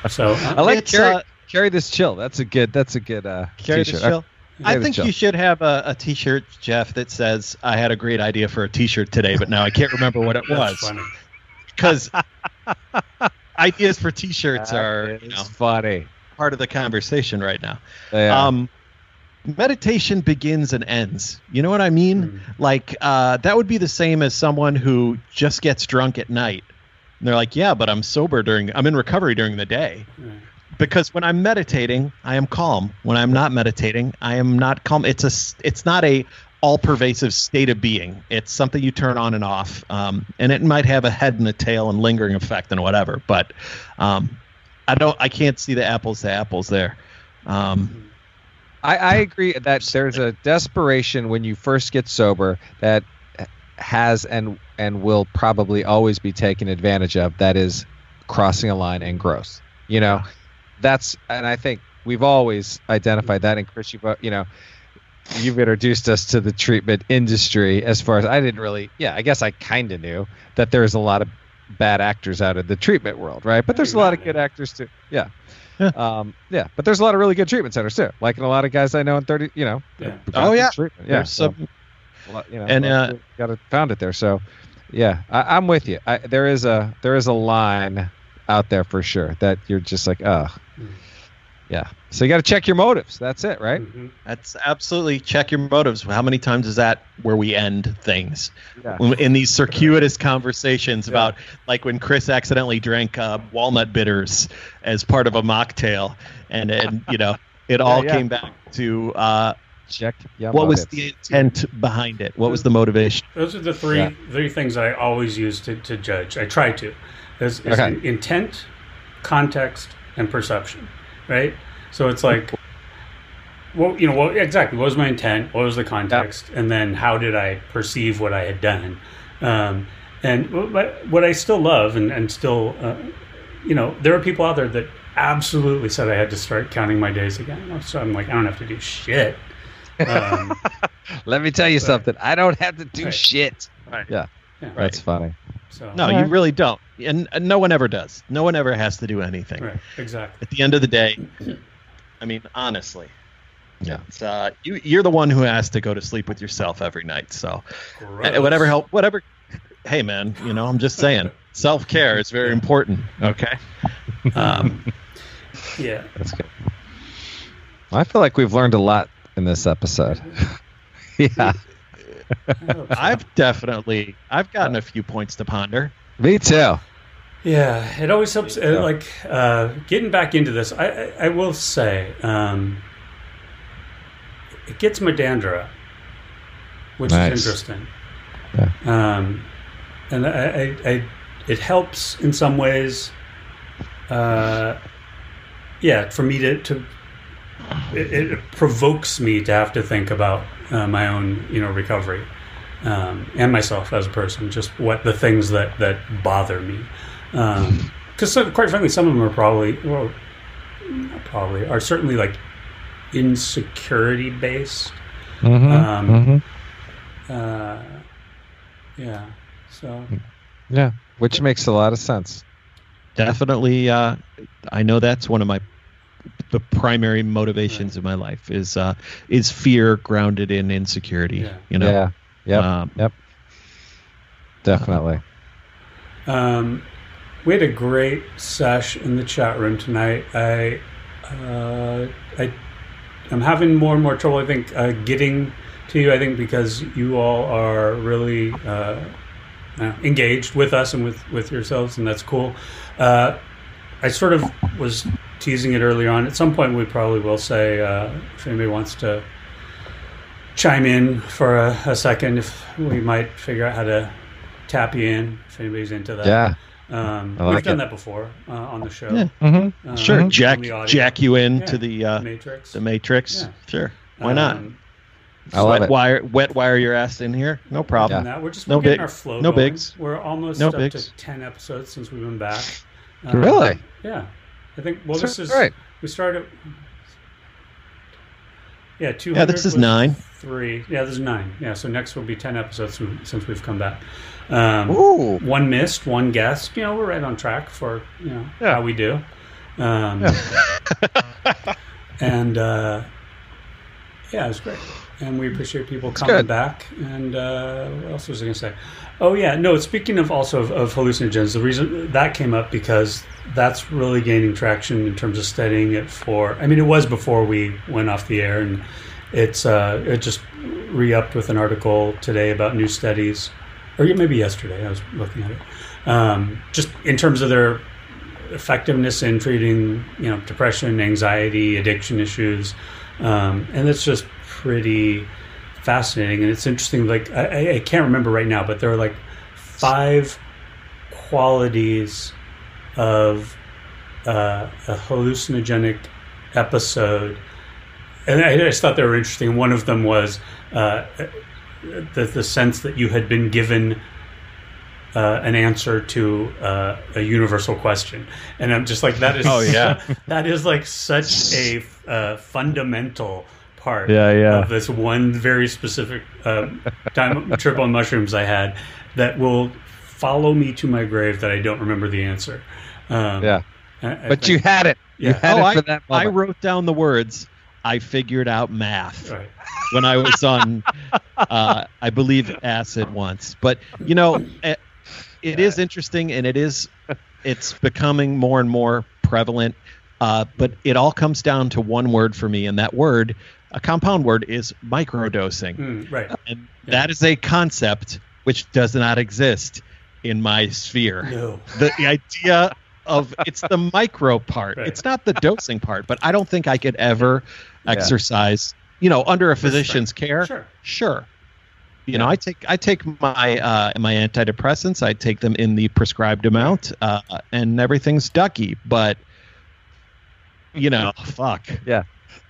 So I like carry, uh, carry this chill. That's a good. That's a good uh, Carry t-shirt. the chill. I think you should have a, a T-shirt, Jeff, that says "I had a great idea for a T-shirt today, but now I can't remember what it was." funny. Because ideas for T-shirts That are you know, funny. part of the conversation right now. Yeah. Um, meditation begins and ends. You know what I mean? Mm. Like uh, that would be the same as someone who just gets drunk at night. And they're like, "Yeah, but I'm sober during. I'm in recovery during the day." Right. because when I'm meditating, I am calm. When I'm not meditating, I am not calm. It's a, it's not a all pervasive state of being. It's something you turn on and off, um, and it might have a head and a tail and lingering effect and whatever. But um, I don't. I can't see the apples to apples there. Um, I, I agree that there's a desperation when you first get sober that has and and will probably always be taken advantage of. That is crossing a line and gross. You know, that's and I think we've always identified that. And Chris, you've uh, you know, you've introduced us to the treatment industry. As far as I didn't really, yeah, I guess I kind of knew that there's a lot of bad actors out of the treatment world, right? But there's a lot of good actors too. Yeah. Yeah. Um, yeah, but there's a lot of really good treatment centers too. Like in a lot of guys I know in 30, you know. Yeah. Oh, yeah. treatment. Yeah. there's so- some Well, you know, And, uh, got to found it there. So, yeah, I, I'm with you. I, there is a there is a line out there for sure that you're just like, oh, yeah. So you got to check your motives. That's it, right? Mhm. That's absolutely check your motives. How many times is that where we end things Yeah. In these circuitous conversations about like when Chris accidentally drank uh, walnut bitters as part of a mocktail, and and you know it all yeah. came back to uh, Check. Yeah. what was the intent behind it? What was the motivation? Those are the three Yeah. three things I always use to, to judge. I try to. Is, is Okay. intent, context, and perception. Right. So it's like, well, you know, well, exactly. What was my intent? What was the context? And then how did I perceive what I had done? Um, and what what I still love, and and still, uh, you know, there are people out there that absolutely said I had to start counting my days again. So I'm like, I don't have to do shit. Um, Let me tell you something. I don't have to do Right. shit. Right. Yeah. yeah, That's funny. So, No, you really don't, and, and no one ever does. No one ever has to do anything. right, exactly. At the end of the day, I mean, honestly, Yeah. it's, uh, you you're the one who has to go to sleep with yourself every night. So. Gross. Whatever help whatever hey man you know i'm just saying self-care is very important okay um, Yeah. That's good. I feel like we've learned a lot in this episode. yeah. i've definitely i've gotten a few points to ponder Me too. Yeah, it always helps. Uh, like uh, getting back into this, I, I, I will say um, it gets my dander up, which Nice. is interesting. Yeah. Um, and I, I, I, it helps in some ways. Uh, yeah, for me to, to it, it provokes me to have to think about uh, my own, you know, recovery um, and myself as a person. Just what the things that that bother me, because quite frankly, some of them are probably well, not probably are certainly like insecurity based. Mm-hmm. Um, Uh, yeah, so Yeah. Which makes a lot of sense. definitely uh, i know that's one of my the primary motivations in my life is uh, is fear grounded in insecurity Yeah. you know Yeah. Yep. Um, yep. Definitely. Um, we had a great sesh in the chat room tonight. I, uh, I, I'm having more and more trouble. I think uh, getting to you. I think because you all are really uh, uh, engaged with us and with with yourselves, and that's cool. Uh, I sort of was teasing it earlier on. At some point, we probably will say uh, if anybody wants to chime in for a, a second, if we might figure out how to tap you in if anybody's into that. Yeah. Um, I like we've done it. that before uh, on the show. Yeah. Mm-hmm. Um, sure jack jack you into Yeah. the uh, Matrix. the matrix Yeah. sure why not Um, I love wet it. wire wet wire your ass in here no problem and that, we're just No we're getting big- our flow no going. bigs. We're almost No up bigs. to ten episodes since we've been back. Really? Yeah. I think. Well, this is Right. we started. Yeah, two. Yeah, this is nine. Three. Yeah, this is nine. Yeah, so next will be ten episodes since since we've come back. Um, Ooh. one missed, one guest. You know, we're right on track for you know Yeah. how we do. Um, and uh, yeah, it was great, and we appreciate people coming good. back. And uh, what else was I going to say? Oh yeah, no. Speaking of also of, of hallucinogens, the reason that came up because that's really gaining traction in terms of studying it for. I mean, it was before we went off the air, and it's uh, it just re-upped with an article today about new studies, or maybe yesterday. I was looking at it, um, just in terms of their effectiveness in treating, you know, depression, anxiety, addiction issues, um, and it's just pretty fascinating. And it's interesting. Like I, I- can't remember right now, but there are like five qualities of uh, a hallucinogenic episode, and I just thought they were interesting. One of them was uh, the the sense that you had been given uh, an answer to uh, a universal question, and I'm just like that is Oh, yeah. that is like such a uh, fundamental part Yeah, yeah. of this one very specific uh, time trip on mushrooms I had that will follow me to my grave that I don't remember the answer. Um, Yeah. I- I But you had it. You Yeah. had oh, it I, for that I wrote down the words I figured out math Right. when I was on, uh, I believe, acid once. But you know, it, it is interesting, and it is, it's becoming more and more prevalent. Uh, but it all comes down to one word for me, and that word, a compound word, is microdosing, Mm, right. and Yeah. that is a concept which does not exist in my sphere. No. the, the idea of it's the micro part. Right. it's not the dosing part but i don't think i could ever exercise you know under a physician's care. Sure. sure. You know i take i take my uh my antidepressants i take them in the prescribed amount uh and everything's ducky but you know fuck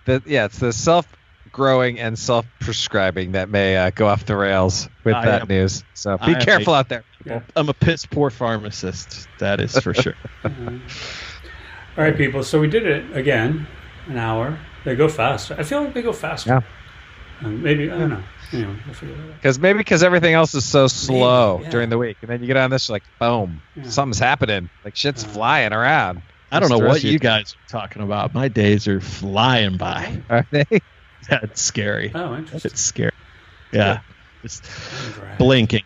The, yeah, it's the self-growing and self-prescribing that may uh, go off the rails with I that am- news. So be am careful a- out there. Yeah. i'm a piss poor pharmacist that is for sure All right, people. So we did it again. An hour. They go fast. I feel like they go faster. Um, maybe I don't know. Anyway, we'll figure that out. Because maybe because everything else is so slow yeah. during the week, and then you get on this, like, boom, Yeah. something's happening. Like shit's Uh, flying around. I don't know what you. you guys are talking about my days are flying by Are they? that's scary Oh, interesting. It's scary. Yeah. Just Right. blinking.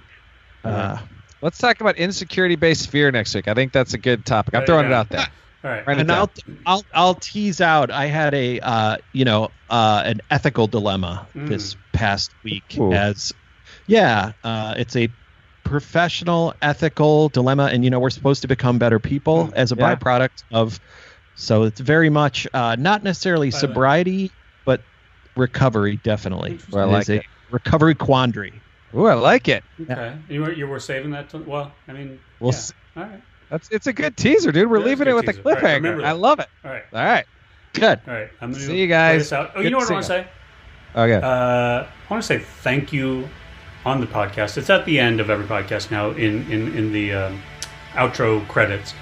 Uh, Let's talk about insecurity-based fear next week. I think that's a good topic. I'm Right, throwing it out there. All right. Right. and I'll, I'll I'll tease out. I had a uh, you know uh, an ethical dilemma Mm. this past week. Ooh. As yeah, uh, it's a professional ethical dilemma, and you know we're supposed to become better people Mm. as a Yeah. byproduct of. So it's very much uh, not necessarily By sobriety, but recovery definitely. Well, I like is a it. recovery quandary. Ooh, I like it. Okay. You were you were saving that. To, well, I mean. We'll yeah. s- All right. That's it's a good teaser, dude. We're It is a leaving it with a teaser. Right, cliffhanger. remember I love it. All right. All right. Good. All right. I'm gonna See you guys. out. Oh, Good you know what I want to say? Okay. Uh, I want to say thank you on the podcast. It's at the end of every podcast now in in in the um, outro credits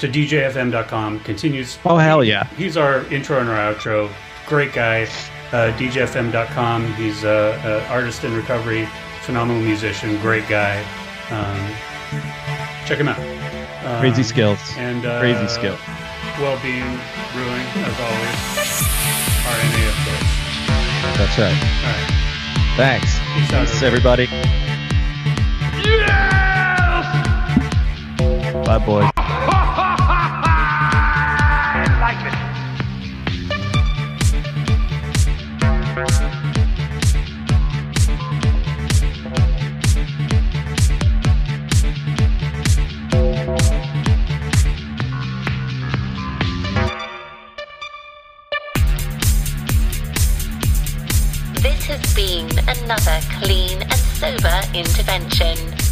to DJFM.com. Continues. Oh hell yeah. He's our intro and our outro. Great guy. Uh, DJFM.com. He's a, a artist in recovery, phenomenal musician, great guy. Um, check him out. Um, Crazy skills. and uh, Crazy skill. Well-being brewing as always. RNA of course. That's right. All right. Thanks. Peace out. Thanks everybody. Bye boys. Another clean and sober intervention.